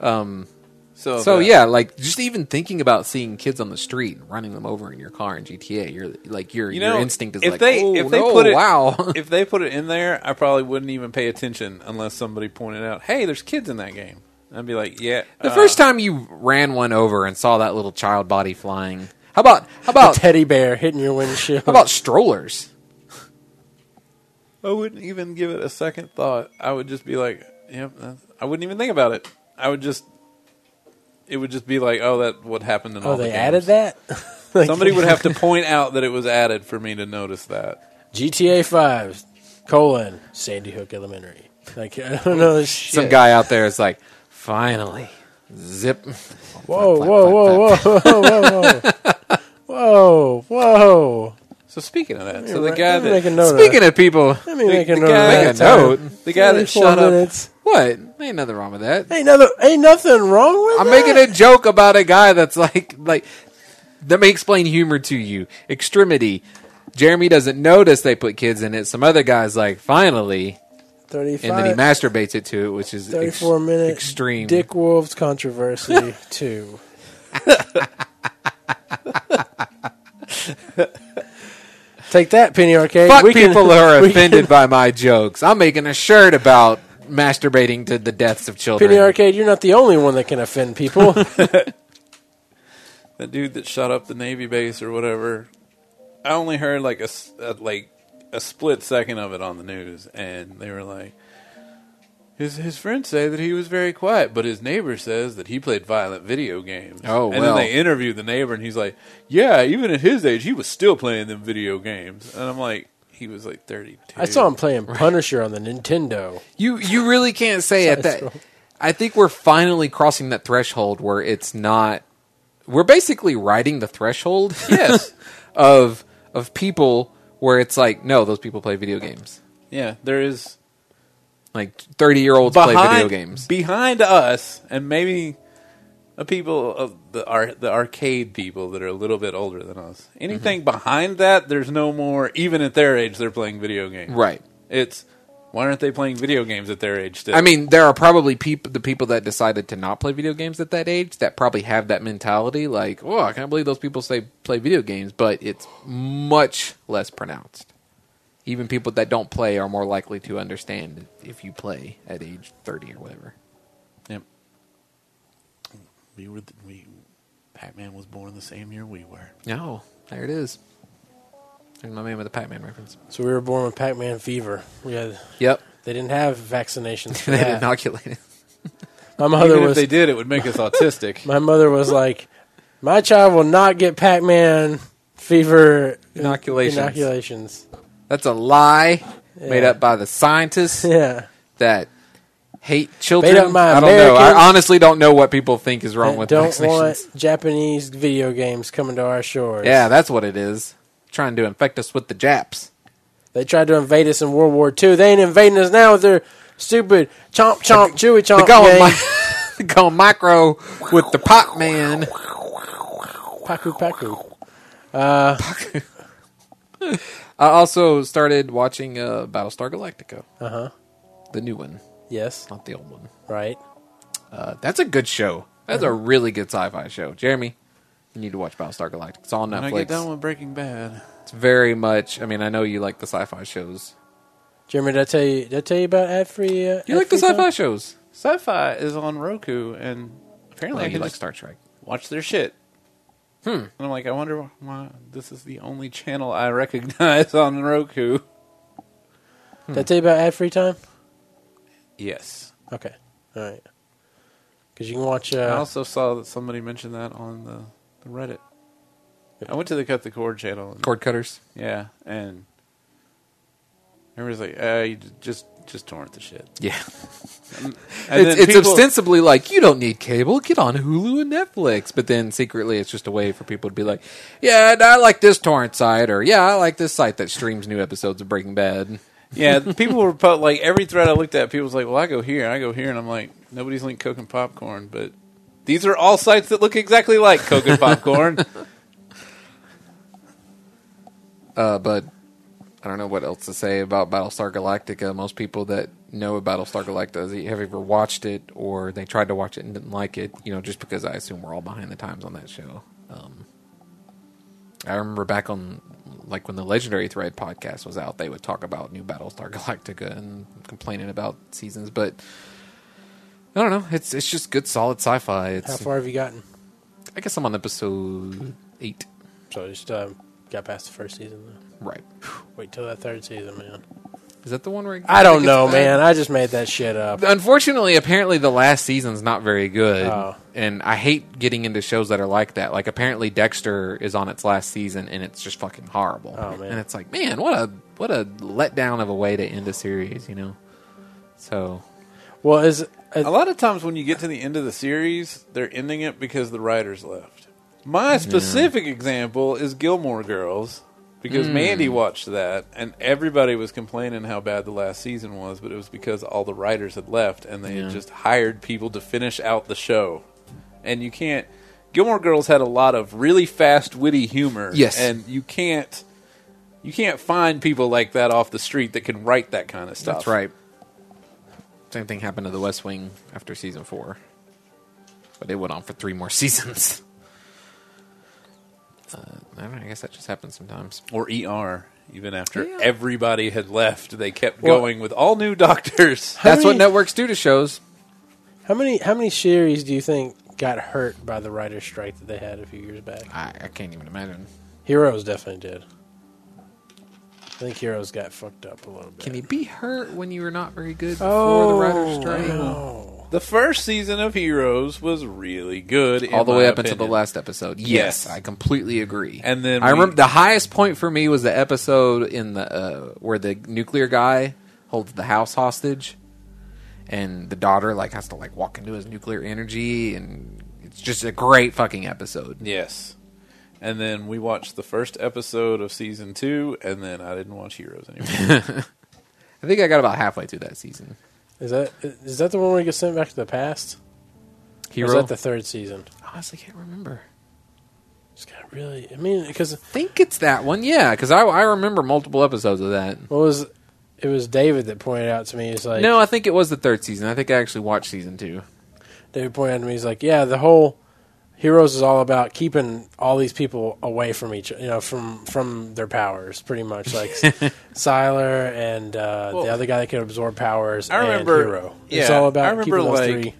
Um. So, So that- yeah, like just even thinking about seeing kids on the street and running them over in your car in GTA, you're like your You your instinct is if like, they oh if they no, put it wow. [LAUGHS] if they put it in there, I probably wouldn't even pay attention unless somebody pointed out, "Hey, there's kids in that game." I'd be like, "Yeah." the uh, first time you ran one over and saw that little child body flying, how about how about Teddy bear hitting your windshield. how about strollers? [LAUGHS] I wouldn't even give it a second thought. I would just be like, "Yep." that's- I wouldn't even think about it. I would just. It would just be like, "Oh, that what happened in oh, all they the added that? [LAUGHS] Like, Somebody would [LAUGHS] have to point out that it was added for me to notice that. GTA 5, colon, Sandy Hook Elementary. Like, [LAUGHS] I don't know this shit. Some guy out there is like, finally, zip. Whoa, Flap, whoa, flap, whoa, whoa, whoa, whoa, whoa, whoa. So speaking of that, so the me- guy let me make a that Speaking of people, Let me the- make a note. guy- of make a note. the guy that 34 shut up minutes. What? Ain't nothing wrong with that. Ain't nothing, ain't nothing wrong with I'm that. making a joke about a guy that's like like let me explain humor to you. Extremity. Jeremy doesn't notice they put kids in it. Some other guy's like, finally, 35, and then he masturbates it to it, which is ex- 34 minute extreme. Dick Wolves controversy [LAUGHS] 2. [LAUGHS] Take that, Penny Arcade. Fuck We people who are [LAUGHS] offended can- by my jokes. I'm making a shirt about masturbating to the deaths of children. Penny Arcade, you're not the only one that can offend people. [LAUGHS] that dude that shot up the Navy base or whatever. I only heard like a, s- a- like a split second of it on the news, and they were like, His his friends say that he was very quiet, but his neighbor says that he played violent video games. Oh, and well. then they interview the neighbor, and he's like, "Yeah, even at his age, he was still playing them video games." And I'm like, "He was like 32." I saw him playing Punisher on the Nintendo. You you really can't say at that. Side-scroll. I think we're finally crossing that threshold where it's not. We're basically riding the threshold. [LAUGHS] Yes. of of people where it's like, no, those people play video games. Yeah, there is Like thirty year olds play video games. behind us, and maybe a people of the ar- the arcade people that are a little bit older than us. Anything behind that, there's no more. Even at their age, they're playing video games. Right. It's why aren't they playing video games at their age still? I mean, there are probably people, the people that decided to not play video games at that age, that probably have that mentality. Like, oh, I can't believe those people say play video games, but it's much less pronounced. Even people that don't play are more likely to understand if you play at age thirty or whatever. Yep. We were the, we. Pac-Man was born the same year we were. No, there it is. There's my man with the Pac-Man reference. So we were born with Pac-Man fever. We had Yep, they didn't have vaccinations [LAUGHS] for they that. inoculated. [LAUGHS] My mother Even if was they did, it would make us [LAUGHS] autistic. my mother was like, "My child will not get Pac-Man fever Inoculations. Inoculations. That's a lie made up by the scientists Yeah, that hate children. up by I don't know. I honestly don't know what people think is wrong with don't vaccinations. want Japanese video games coming to our shores. Yeah, that's what it is. Trying to infect us with the Japs. They tried to invade us in World War II. They ain't invading us now with their stupid chomp chomp chewy chomp They're going, mi- [LAUGHS] going micro with the Pac Man. Paku paku. Uh, [LAUGHS] I also started watching uh, Battlestar Galactica, uh huh. the new one, Yes. not the old one. Right. Uh, that's a good show. That's a really good sci-fi show. Jeremy, you need to watch Battlestar Galactica. It's on When I get Netflix. done with Breaking Bad, It's very much. I mean, I know you like the sci-fi shows. Jeremy, did I tell you? Did I tell you about ad free? Uh, You like the sci-fi shows? sci-fi is on Roku, and apparently Oh, I you like just Star Trek? watch their shit. Hmm. And I'm like, I wonder why this is the only channel I [LAUGHS] recognize on Roku. Did I tell you about ad free time? Yes. Okay. All right. Because you can watch. I Uh, also saw that somebody mentioned that on the, the Reddit. I went to the Cut the Cord channel. And, Cord cutters. Yeah, and everybody's like, uh, you j- just just torrent the shit. Yeah. [LAUGHS] And [LAUGHS] it's then it's people- ostensibly like you don't need cable, get on Hulu and Netflix, but then secretly it's just a way for people to be like, yeah, I like this torrent site, or yeah, I like this site that streams new episodes of Breaking Bad. Yeah, people were po- like every thread I looked at, people was like, "Well, I go here, and I go here," and I'm like, nobody's linked Coke and popcorn, but these are all sites that look exactly like Coke and popcorn. [LAUGHS] Uh, but I don't know what else to say about Battlestar Galactica. Most people that know about Battlestar Galactica have ever watched it or they tried to watch it and didn't like it. You know, just because I assume we're all behind the times on that show. Um, I remember back on like when the Legendary Thread podcast was out, they would talk about new Battlestar Galactica and complaining about seasons, but. I don't know. It's it's just good, solid sci-fi. It's how far have you gotten? I guess I'm on episode eight. So just uh, got past the first season. Though. Right. Wait till that third season, man. Is that the one where it- I don't know, bad? man. I just made that shit up. Unfortunately, apparently the last season's not very good, Oh. and I hate getting into shows that are like that. Like apparently Dexter is on its last season, and it's just fucking horrible. Oh, man. And it's like, man, what a what a letdown of a way to end a series, you know. So Well, is a lot of times when you get to the end of the series, they're ending it because the writers left. My specific example is Gilmore Girls because hmm. Mandy watched that and everybody was complaining how bad the last season was, but it was because all the writers had left and they Yeah. had just hired people to finish out the show. And you can't Gilmore Girls had a lot of really fast witty humor Yes. and you can't you can't find people like that off the street that can write that kind of stuff. that's right. Same thing happened to The West Wing after season four, but it went on for three more [LAUGHS] seasons. Uh, I, don't know, I guess that just happens sometimes. or ER. Even after Yeah. everybody had left, they kept Well- going with all new doctors. [LAUGHS] How That's what networks do to shows. how many how many series do you think got hurt by the writer's strike that they had a few years back? I, I can't even imagine. Heroes definitely did. I think Heroes got fucked up a little bit. Can you be hurt when you were not very good before the writer's strike? no. The first season of Heroes was really good, All the way up until the last episode. Yes, Yes. I completely agree. And then I we- remember the highest point for me was the episode in the uh, where the nuclear guy holds the house hostage, and the daughter like has to like walk into his nuclear energy, and it's just a great fucking episode. Yes. And then we watched the first episode of season two, and then I didn't watch Heroes anymore. [LAUGHS] I think I got about halfway through that season. Is that is that the one where you get sent back to the past? Or is that the third season? Honestly, can't remember. It's got really. I mean, because I think it's that one. Yeah, because I, I remember multiple episodes of that. what was it was David that pointed out to me. He's like, no, I think it was the third season. I think I actually watched season two. David pointed out to me. He's like, yeah, the whole Heroes is all about keeping all these people away from each, you know, from from their powers, pretty much. Like [LAUGHS] Sylar and uh, Well, the other guy that can absorb powers. I remember- and Hero. it's yeah, all I about remember, keeping those like- three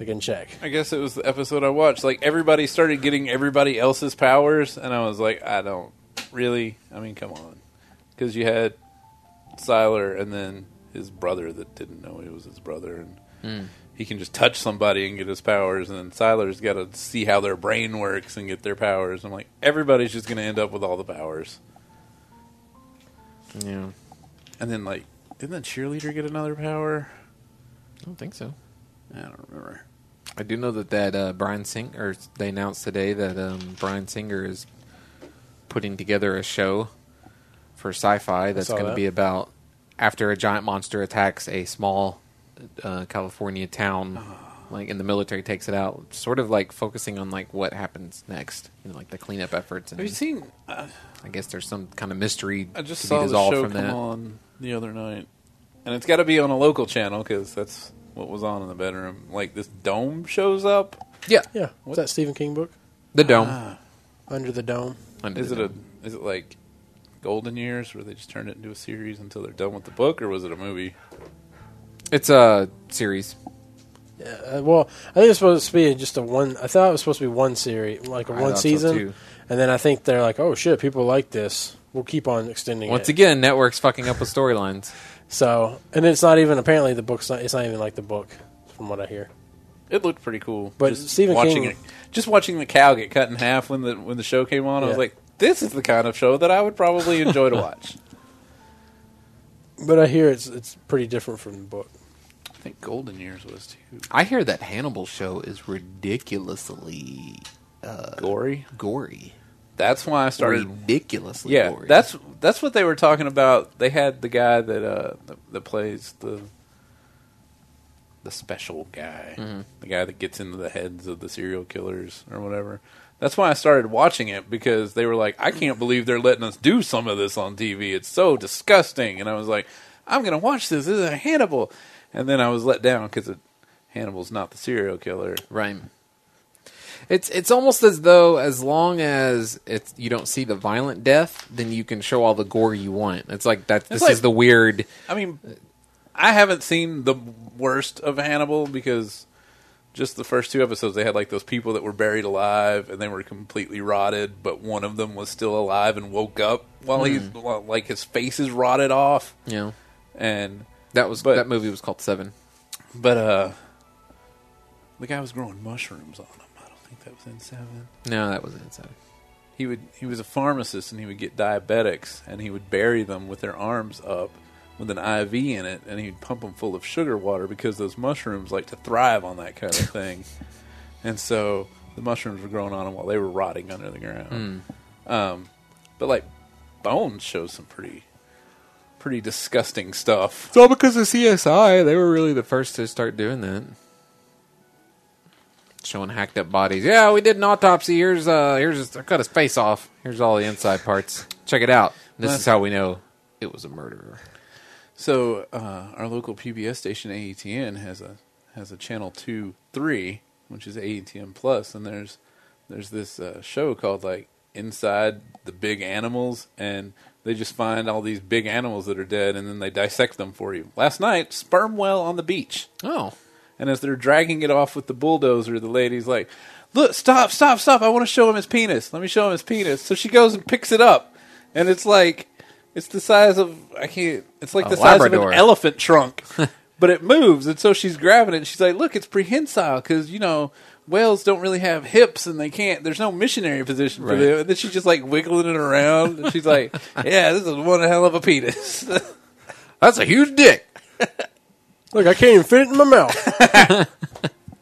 like in check. I guess it was the episode I watched. Like everybody started getting everybody else's powers, and I was like, I don't really. I mean, come on, because you had Sylar and then his brother that didn't know he was his brother, and he can just touch somebody and get his powers. And then Sylar's got to see how their brain works and get their powers. I'm like, everybody's just going to end up with all the powers. Yeah, And then like, didn't the cheerleader get another power? I don't think so. I don't remember. I do know that that uh, Bryan Singer, or they announced today that um, Bryan Singer is putting together a show for sci-fi that's going to that. be about after a giant monster attacks a small uh, California town, like and the military takes it out, sort of like focusing on like what happens next, you know, like the cleanup efforts. And Have you seen? Uh, I guess there's some kind of mystery I just to saw be the dissolved show from come that. on the other night, and it's got to be on a local channel because that's what was on in the bedroom. Like this dome shows up. Yeah, Yeah, what's that Stephen King book? the dome. Ah, Under the Dome. Under is the it a? Dome. Is it like Golden Years where they just turned it into a series until they're done with the book, or was it a movie? It's a series. Yeah, uh, well, I think it's supposed to be just a one. I thought it was supposed to be one series, like a I one thought so, season, too. and then I think they're like, "Oh shit, people like this. We'll keep on extending Once it." again, networks fucking up with storylines. So, and it's not even apparently the book's not. It's not even like the book, from what I hear. It looked pretty cool. But just Stephen watching King- it, just watching the cow get cut in half when the when the show came on, I was Yeah. like, this is the kind of show that I would probably enjoy to watch. [LAUGHS] But I hear it's it's pretty different from the book. I think Golden Years was too I hear that Hannibal show is ridiculously gory. gory. That's why I started ridiculously Yeah, gory. that's that's what they were talking about. They had the guy that uh that, that plays the the special guy, Mm-hmm. the guy that gets into the heads of the serial killers or whatever. That's why I started watching it because they were like, I can't believe they're letting us do some of this on TV. It's so disgusting. And I was like, I'm going to watch this. This is a Hannibal. And then I was let down because Hannibal's not the serial killer. right. It's it's almost as though as long as it's you don't see the violent death, then you can show all the gore you want. It's like that. This like- is the weird. I mean, I haven't seen the worst of Hannibal because just the first two episodes they had like those people that were buried alive and they were completely rotted, but one of them was still alive and woke up while he's hmm. like his face is rotted off You know and that was But- that movie was called Seven. but uh the guy was growing mushrooms on him. I don't think that was in seven. No, that wasn't in Seven. He would he was a pharmacist and he would get diabetics and he would bury them with their arms up with an IV in it and he'd pump them full of sugar water because those mushrooms like to thrive on that kind of [LAUGHS] thing. and so the mushrooms were growing on them while they were rotting under the ground. Um, but like Bones shows some pretty pretty disgusting stuff. It's all because of CSI. They were really the first to start doing that. Showing hacked up bodies. Yeah, we did an autopsy. Here's uh here's I cut his face off. Here's all the inside parts. Check it out. This is how we know it was a murderer. So uh, our local PBS station AETN has a has a channel two three, which is AETN Plus, and there's there's this uh, show called like Inside the Big Animals, and they just find all these big animals that are dead, and then they dissect them for you. Last night, sperm whale on the beach, Oh. and as they're dragging it off with the bulldozer, the lady's like, "Look, stop, stop, stop! I want to show him his penis. Let me show him his penis." So she goes and picks it up, and it's like It's the size of I can't. It's like A the size of Labrador. an elephant trunk, [LAUGHS] but it moves, and so she's grabbing it. and She's like, "Look, it's prehensile because you know whales don't really have hips, and they can't. There's no missionary position for Right. them." And then she's just like wiggling it around, and she's like, [LAUGHS] "Yeah, this is one hell of a penis." [LAUGHS] That's a huge dick. Look, I can't even fit it in my mouth.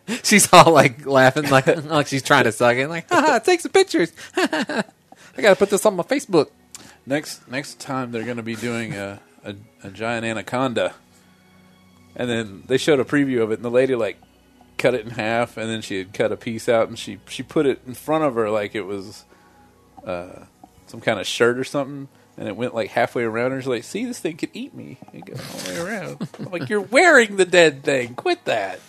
[LAUGHS] She's all like laughing, like like she's trying to suck it. Like, haha, take some pictures. I gotta put this on my Facebook. next next time they're going to be doing a, a a giant anaconda, and then they showed a preview of it, and the lady like cut it in half, and then she had cut a piece out, and she she put it in front of her like it was uh, some kind of shirt or something. And it went like halfway around her. She's like, "See, this thing could eat me." It goes all the way around. I'm like, "You're wearing the dead thing. Quit that.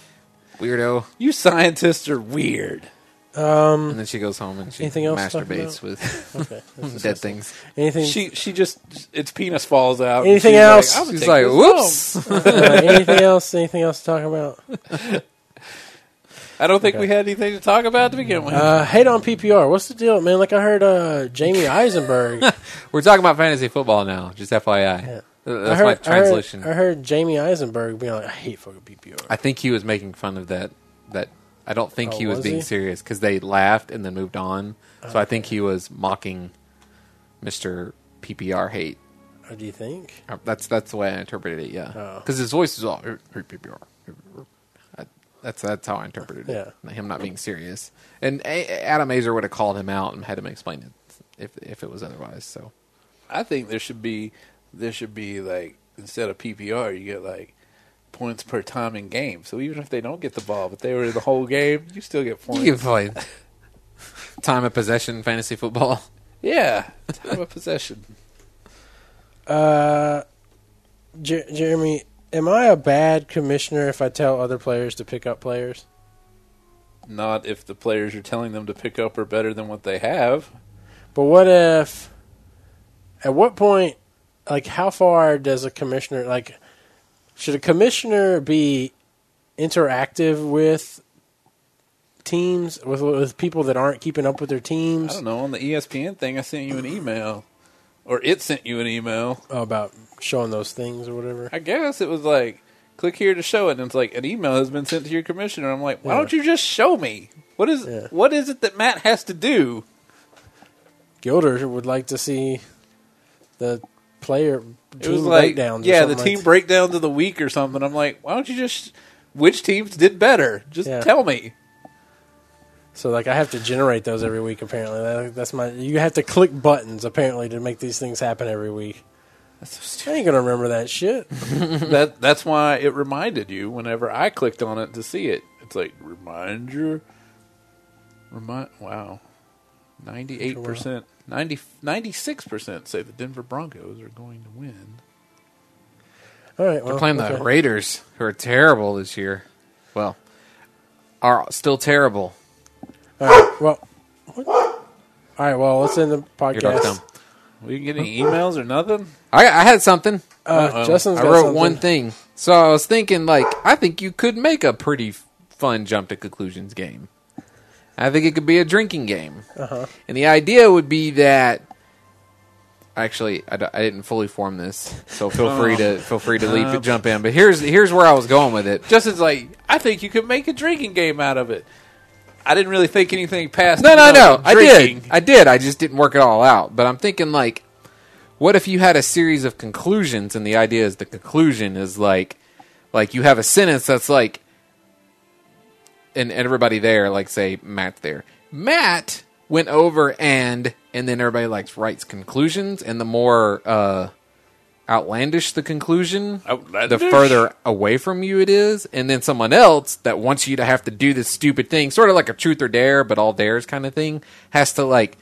Weirdo. You scientists are weird." Um, And then she goes home and she Anything else to talk masturbates about? with okay. [LAUGHS] that's dead disgusting. things. Anything? She she just its penis falls out. and Anything she's else? Like, "I'm gonna She's take like, this whoops. uh, [LAUGHS] anything else? Anything else to talk about? I don't think Okay. we had anything to talk about to begin with. Uh, hate on PPR. What's the deal, man? Like I heard uh, Jamey Eisenberg. [LAUGHS] We're talking about fantasy football now, just FYI. Yeah. That's I heard, my translation. I heard, I heard Jamey Eisenberg being like, "I hate fucking PPR." I think he was making fun of that. That I don't think Oh, he was, was being he? serious because they laughed and then moved on. So I think he was mocking Mister PPR hate. Or do you think? Uh, That's that's the way I interpreted it. Yeah, Oh. because his voice is all "Hey, hey, PPR. I- That's that's how I interpreted it. Him not being serious, and A- Adam Aizer would have called him out and had him explain it if if it was otherwise. So I think there should be there should be like instead of PPR, you get like points per time in game. So even if they don't get the ball, but they were in the whole game, you still get points. you can play time of possession fantasy football. yeah, time of possession. Uh, Jer- Jeremy, am I a bad commissioner if I tell other players to pick up players? Not if the players you're telling them to pick up are better than what they have. But what if? At what point? Like, how far does a commissioner like? Should a commissioner be interactive with teams with with people that aren't keeping up with their teams? I don't know. On the ESPN thing, I sent you an email, or it sent you an email. about showing those things or whatever? I guess it was like, click here to show it, and it's like an email has been sent to your commissioner. I'm like, why Yeah. don't you just show me? What is Yeah. what is it that Matt has to do? Gilder would like to see the player It was like, breakdowns. or yeah, the something team like breakdowns of the week or something. I'm like, why don't you just which teams did better? Just Yeah. tell me. So like I have to generate those every week. Apparently, that, that's my. You have to click buttons apparently to make these things happen every week. That's so I stupid. ain't gonna remember that shit. [LAUGHS] that that's why it reminded you whenever I clicked on it to see it. It's like reminder. Remind. Wow, ninety eight percent, 96 percent say the Denver Broncos are going to win. All right, They're well, playing okay. the Raiders, who are terrible this year. Well, are still terrible. All right, well, what? all right, well, let's end the You're not dumb. podcast. We didn't get any emails or nothing. I, I had something. Uh, Uh-oh. Justin's I got wrote something. one thing. So I was thinking, like, I think you could make a pretty f- fun jump to conclusions game. I think it could be a drinking game. Uh-huh. And the idea would be that. Actually, I, d- I didn't fully form this, so feel free to feel free to leap jump in. But here's here's where I was going with it. Justin's like, I think you could make a drinking game out of it. I didn't really think anything past. No, no, no. I did. I did. I just didn't work it all out. But I'm thinking like, what if you had a series of conclusions, and the idea is the conclusion is like, like you have a sentence that's like, and, and everybody there, like say Matt there, Matt went over and, and then everybody likes writes conclusions, and the more uh, outlandish the conclusion, the further away from you it is, and then someone else that wants you to have to do this stupid thing, sort of like a truth or dare, but all dares kind of thing, has to like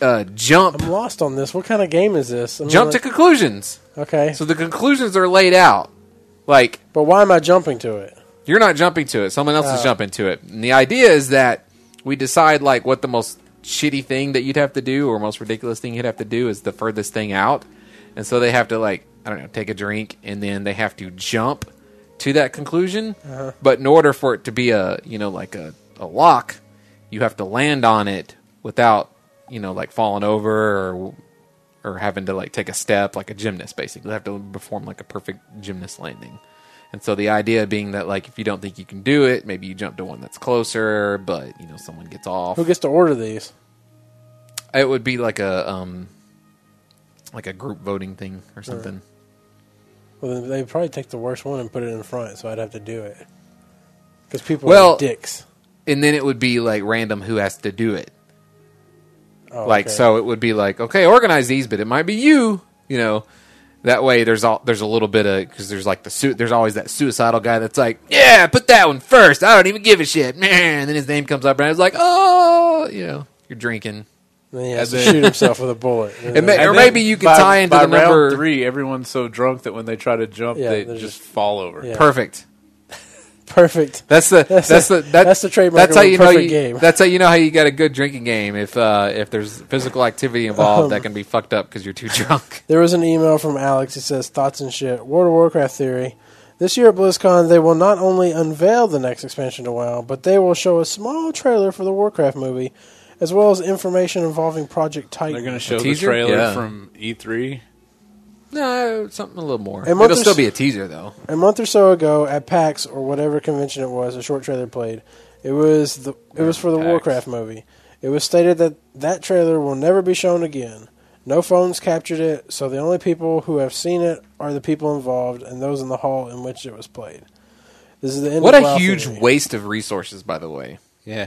uh, jump I'm lost on this. What kind of game is this? I mean, jump to like- conclusions. okay, So the conclusions are laid out. Like but why am I jumping to it? you're not jumping to it; someone else is Oh. jumping to it. And the idea is that we decide like what the most shitty thing that you'd have to do, or most ridiculous thing you'd have to do, is the furthest thing out. And so they have to like I don't know, take a drink, and then they have to jump to that conclusion. Uh-huh. But in order for it to be a you know like a, a lock, you have to land on it without you know like falling over or or having to like take a step like a gymnast basically they have to perform like a perfect gymnast landing and so the idea being that like if you don't think you can do it maybe you jump to one that's closer but you know someone gets off Who gets to order these? it would be like a um like a group voting thing or something. Well, then they'd probably take the worst one and put it in front, so I'd have to do it. Because people Well- are dicks. and then it would be like random who has to do it. Oh, like okay. so it would be like okay organize these but it might be you you know? That way there's all there's a little bit of because there's like the suit there's always that suicidal guy that's like yeah put that one first. I don't even give a shit. [LAUGHS] And then his name comes up and it's like oh you know? You're drinking Then he has to And then- shoot himself with a bullet. [LAUGHS] And It may- then- Or maybe you could by- tie into by the round number- three. Everyone's so drunk that when they try to jump, Yeah, they just, just- fall over. Yeah. perfect [LAUGHS] perfect. that's the That's that's, the- the that, that's the trademark that's of how a you know perfect you, game. that's how you know how you got a good drinking game if uh if there's physical activity involved Um, that can be fucked up because you're too drunk [LAUGHS] There was an email from Alex. He says, Thoughts and shit. World of Warcraft theory. This year at BlizzCon, they will not only unveil the next expansion to WoW, but they will show a small trailer for the Warcraft movie, as well as information involving Project Titan. They're going to show the teaser? trailer Yeah. from E E3. no something a little more And what it'll still there's- be a teaser though a month or so ago at PAX or whatever convention it was, a short trailer played. It was the it was for the PAX. Warcraft movie. It was stated that that trailer will never be shown again. No phones captured it, so the only people who have seen it are the people involved and those in the hall in which it was played. This is the end. What of a WoW huge theory. waste of resources, by the way, Yeah.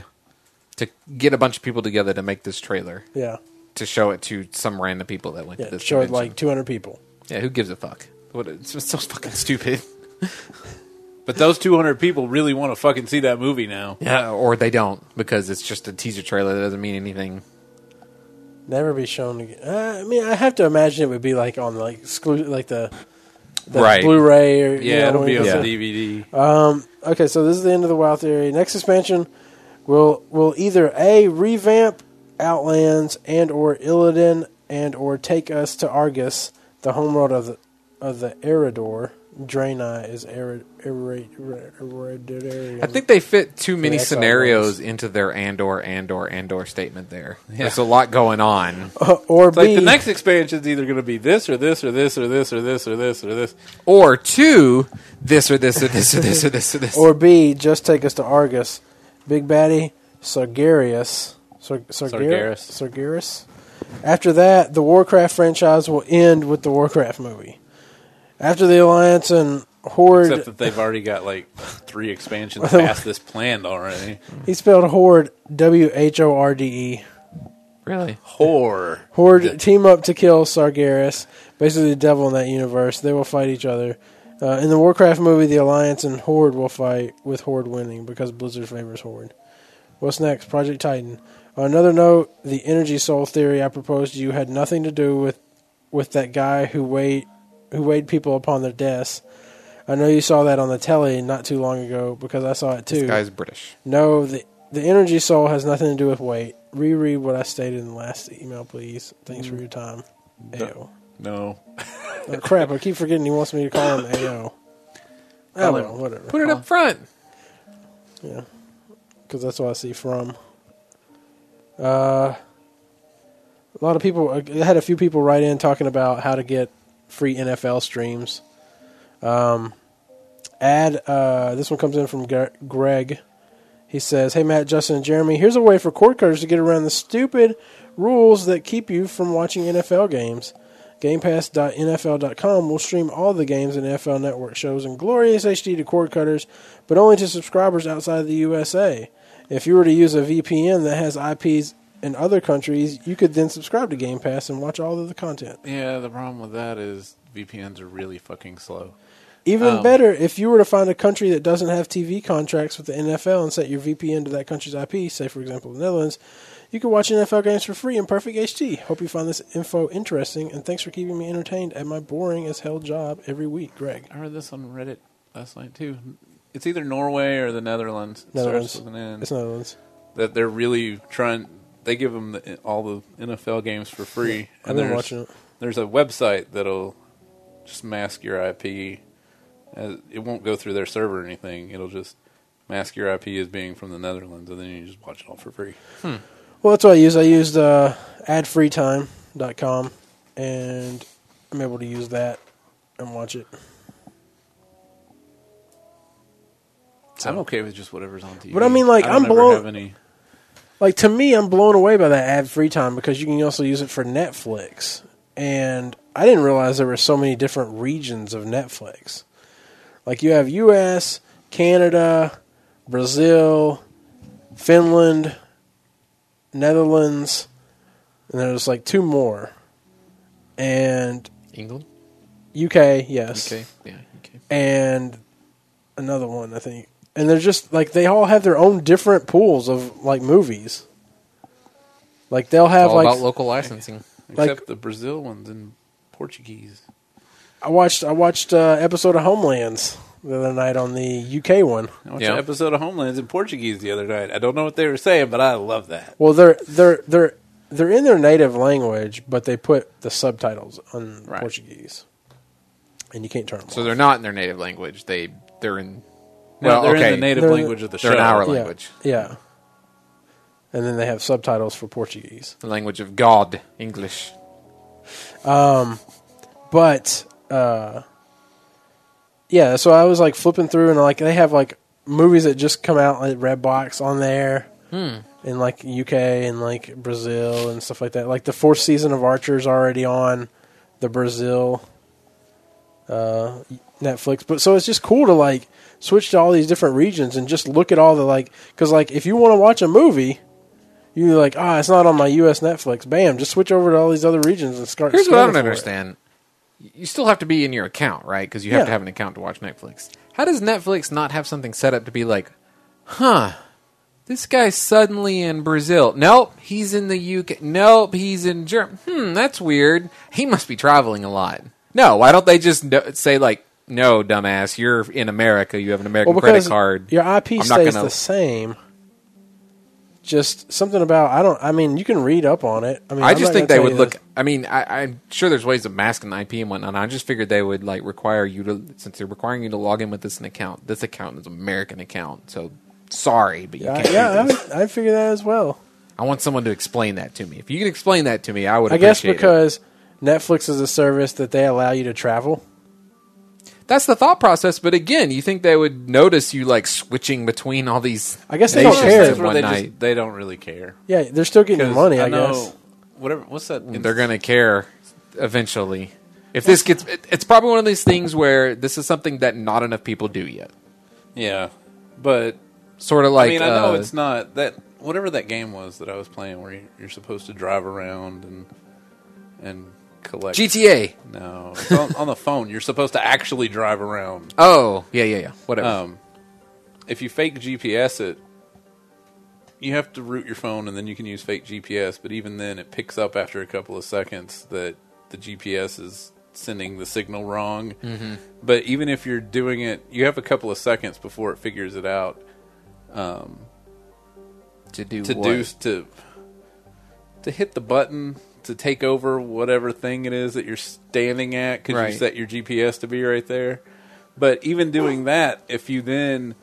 To get a bunch of people together to make this trailer Yeah, to show it to some random people that went yeah. to this. Showed convention. like 200 people. yeah, who gives a fuck? What? It's just so fucking stupid. [LAUGHS] But those 200 people really want to fucking see that movie now. Yeah, or they don't because it's just a teaser trailer that doesn't mean anything. Never be shown again. Uh, I mean, I have to imagine it would be like on like exclu- like the, the Right. Blu-ray or you Yeah, know, it'll be on get Yeah. DVD. Um, okay, so this is the end of the Wild theory. Next expansion will will either a revamp Outlands and or Illidan and or take us to Argus, the homeworld of the of the Eredar. Draenei is Erid, Erid, Erid, I think they fit too many the Exile scenarios into their Andor, Andor, Andor statement. There, there's a lot going on. or It's like B the next expansion is either going to be this or this or this or this or this or this or this. Or two, this or this or this or this or this or this. or B just take us to Argus. Big baddie Sargarius. Sar- Sargar- Sargeras. Sargeras. After that, the Warcraft franchise will end with the Warcraft movie. After the Alliance and Horde, Except that they've already got like three expansions [LAUGHS] past this planned already. he spelled Horde W H O R D E. really? Horror. Horde team up to kill Sargeras, basically the devil in that universe. They will fight each other. Uh, in the Warcraft movie, the Alliance and Horde will fight, with Horde winning because Blizzard favors Horde. What's next? Project Titan. On another note, the energy soul theory I proposed to you had nothing to do with with that guy who weighed who weighed people upon their deaths. I know you saw that on the telly not too long ago because I saw it too. This guy's British. No, the the energy soul has nothing to do with weight. Reread what I stated in the last email, please. Thanks for your time. Ayo. No. Oh, crap, I keep forgetting he wants me to call him AO. Oh, Call well, him- whatever. Put it up front. Yeah. Because that's what I see from. Uh, a lot of people, I had a few people write in talking about how to get free NFL streams. Um, add, uh, this one comes in from Gre- Greg. He says, Hey, Matt, Justin, and Jeremy, here's a way for cord cutters to get around the stupid rules that keep you from watching NFL games. GamePass.NFL.com will stream all the games and NFL Network shows in glorious HD to cord cutters, but only to subscribers outside of the USA. If you were to use a VPN that has IPs in other countries, you could then subscribe to Game Pass and watch all of the content. Yeah, the problem with that is VPNs are really fucking slow. Even Um, better, if you were to find a country that doesn't have TV contracts with the NFL and set your VPN to that country's IP, say for example the Netherlands, you can watch NFL games for free in perfect HD. Hope you find this info interesting, and thanks for keeping me entertained at my boring as hell job every week, Greg. I heard this on Reddit last night too. It's either Norway or the Netherlands. It Netherlands. starts with an N. It's Netherlands. that they're really trying. They give them the, all the NFL games for free. I've been there's, watching it. There's a website that'll just mask your IP. Uh, it won't go through their server or anything. It'll just mask your IP as being from the Netherlands, and then you just watch it all for free. Hmm. Well, that's what I use. I used uh, adfreetime.com. and I'm able to use that and watch it. I'm okay with just whatever's on TV. But I mean, like, don't I'm blown- any, Like to me, I'm blown away by that ad free time because you can also use it for Netflix, and I didn't realize there were so many different regions of Netflix. Like you have U.S., Canada, Brazil, Finland, Netherlands, and there's like two more, and England. UK, yes, Okay. Yeah. Okay. and another one I think. And they're just like they all have their own different pools of like movies. Like they'll have All like about local licensing. Like- except the Brazil ones in Portuguese. I watched I watched uh, episode of Homelands the other night on the UK one. I watched Yeah. an episode of Homelands in Portuguese the other night. I don't know what they were saying, but I love that. Well, they're they're they're they're in their native language, but they put the subtitles on Right. Portuguese, and you can't turn them. So off. they're not in their native language. They they're in. No, Well, they're okay. in the native They're language of the They're show. in our Yeah. language, yeah. And then they have subtitles for Portuguese. the language of God, English. but uh yeah so i was like flipping through and like they have like movies that just come out like redbox on there. Hmm. in like uk and like brazil and stuff like that. Like the fourth season of archer's already on the brazil uh netflix. But so it's just cool to like switch to all these different regions and just look at all the like because like if you want to watch a movie you're like ah it's not on my us netflix. Bam just switch over to all these other regions and start Here's what I don't understand. You still have to be in your account, right? Because you have Yeah. to have an account to watch Netflix. How does Netflix not have something set up to be like, huh? This guy's suddenly in Brazil. Nope, he's in the UK. Nope, he's in Germany. Hmm, that's weird. He must be traveling a lot. No, why don't they just say like, no, dumbass, you're in America. You have an American well, credit card. your IP I'm stays gonna- the same. Just something about I don't. I mean, you can read up on it. I mean, I I'm just think they would look. I mean, I, I'm sure there's ways of masking the IP and whatnot. I just figured they would like require you to, since they're requiring you to log in with this an account. This account is an American account, so sorry, but you this. can't. Yeah, yeah. I, I figure that as well. I want someone to explain that to me. If you can explain that to me, I would. I guess appreciate it. because Netflix is a service that they allow you to travel. That's the thought process. But again, you think they would notice you like switching between all these? I guess they don't nations care. in one they night. just they don't really care. Yeah, they're still getting 'Cause money. I, know guess. whatever. What's that? They're gonna care eventually. If this gets, it, it's probably one of these things where this is something that not enough people do yet. Yeah, but Sort of like I mean, I know uh, it's not that whatever that game was that I was playing where you- you're supposed to drive around and and collect GTA. No, it's on, on the phone. You're supposed to actually drive around. Oh, yeah, yeah, yeah. Whatever. Um, if you fake GPS it, you have to root your phone and then you can use fake GPS. But even then, it picks up after a couple of seconds that the GPS is sending the signal wrong. Mm-hmm. But even if you're doing it, you have a couple of seconds before it figures it out Um, to do to what? do to to hit the button to take over whatever thing it is that you're standing at because Right. you set your GPS to be right there. But even doing that, if you then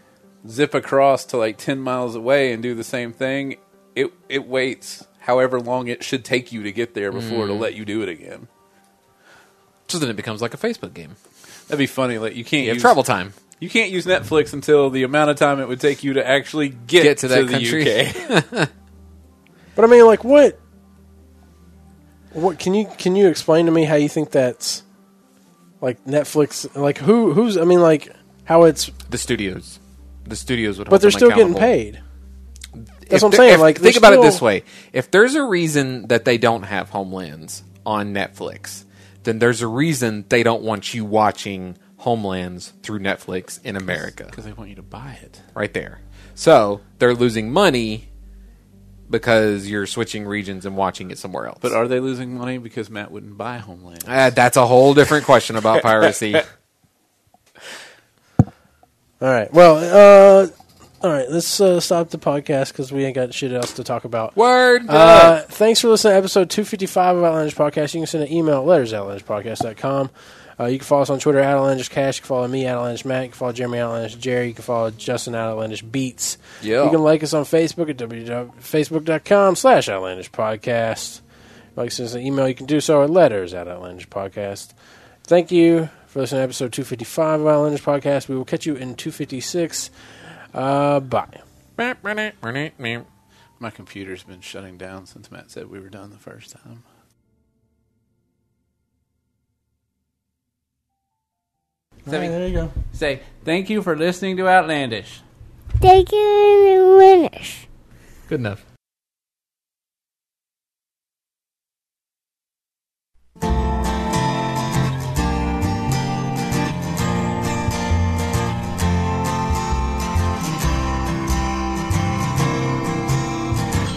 zip across to like ten miles away and do the same thing, it it waits however long it should take you to get there before Mm. it'll let you do it again. So then it becomes like a Facebook game. That'd be funny. Like you can't You have use travel time. You can't use Netflix until the amount of time it would take you to actually get, Get to that the country. UK. [LAUGHS] But I mean, like, what? What can you can you explain to me how you think that's like Netflix? Like, who who's? I mean, like, how it's? The studios. The studios would. But they're them still getting accountable. paid. If That's what I'm saying, if- like, think they're about it this way: if there's a reason that they don't have Homelands on Netflix, then there's a reason they don't want you watching Homelands through Netflix in America. because they want you to buy it. right there. So they're losing money because you're switching regions and watching it somewhere else. But are they losing money because Matt wouldn't buy Homeland? Uh, that's a whole different question about piracy. [LAUGHS] All right. Well, uh, all right. Let's uh, stop the podcast because we ain't got shit else to talk about. Word. Uh, thanks for listening to episode 255 of Outlandish Podcast. You can send an email at letters at outlandishpodcast.com. Uh, you can follow us on Twitter at Outlandish Cash. You can follow me at Outlandish Matt. You can follow Jeremy at Outlandish Jerry. You can follow Justin at Outlandish Beats. Yeah. You can like us on Facebook at www.facebook.com slash Outlandish Podcast. like to send us an email, you can do so at letters at Outlandish Podcast. Thank you for listening to episode 255 of Outlandish Podcast. We will catch you in 256. Uh, bye. My computer's been shutting down since Matt said we were done the first time. Sammy, there you go. say thank you for listening to Outlandish. Thank you, Outlandish. Good enough.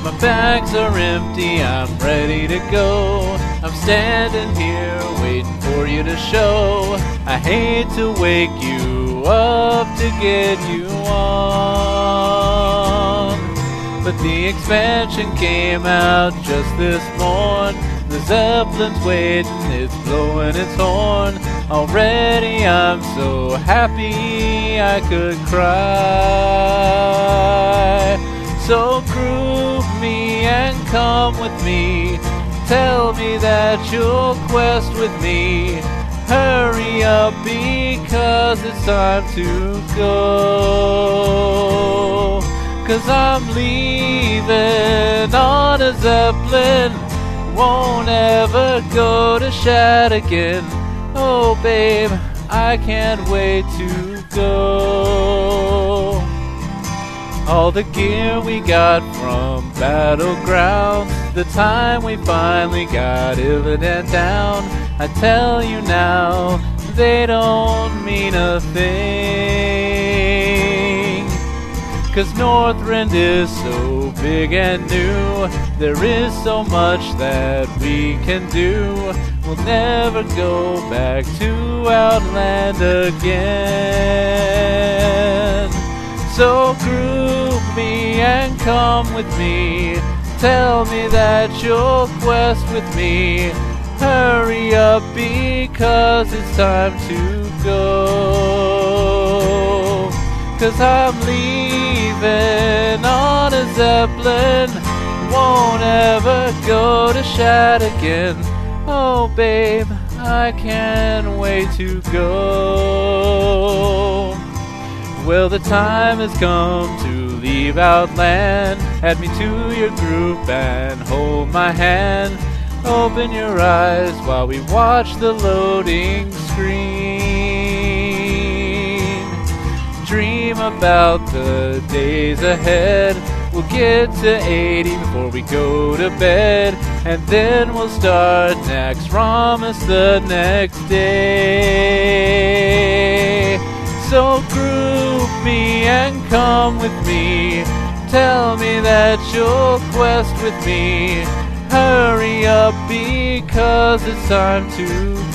My bags are empty, I'm ready to go. I'm standing here waiting for you to show. I hate to wake you up to get you on. But the expansion came out just this morn. The Zeppelin's waiting, it's blowing its horn. Already I'm so happy I could cry. So group me and come with me. Tell me that you'll quest with me. Hurry up because it's time to go. Cause I'm leaving on a Zeppelin. Won't ever go to Shad again. Oh, babe, I can't wait to go. All the gear we got from Battlegrounds, the time we finally got Illidan down. I tell you now, they don't mean a thing. Cause Northrend is so big and new, there is so much that we can do. We'll never go back to Outland again. So group me and come with me. Tell me that you'll quest with me. Hurry up because it's time to go. Cause I'm leaving on a Zeppelin. Won't ever go to Shad again. Oh, babe, I can't wait to go. Well, the time has come to leave Outland. Add me to your group and hold my hand. Open your eyes while we watch the loading screen. Dream about the days ahead. We'll get to 80 before we go to bed. And then we'll start Naxxramas the next day. So group me and come with me. Tell me that you'll quest with me. Hurry up because it's time to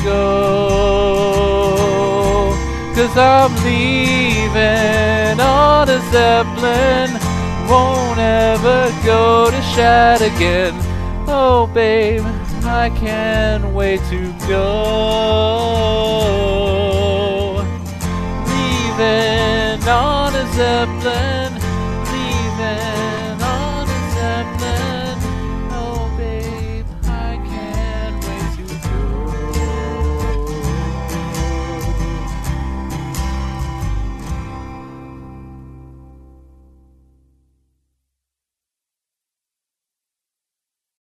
go. Cause I'm leaving on a Zeppelin. Won't ever go to Shad again. Oh, babe, I can't wait to go leaving on a Zeppelin.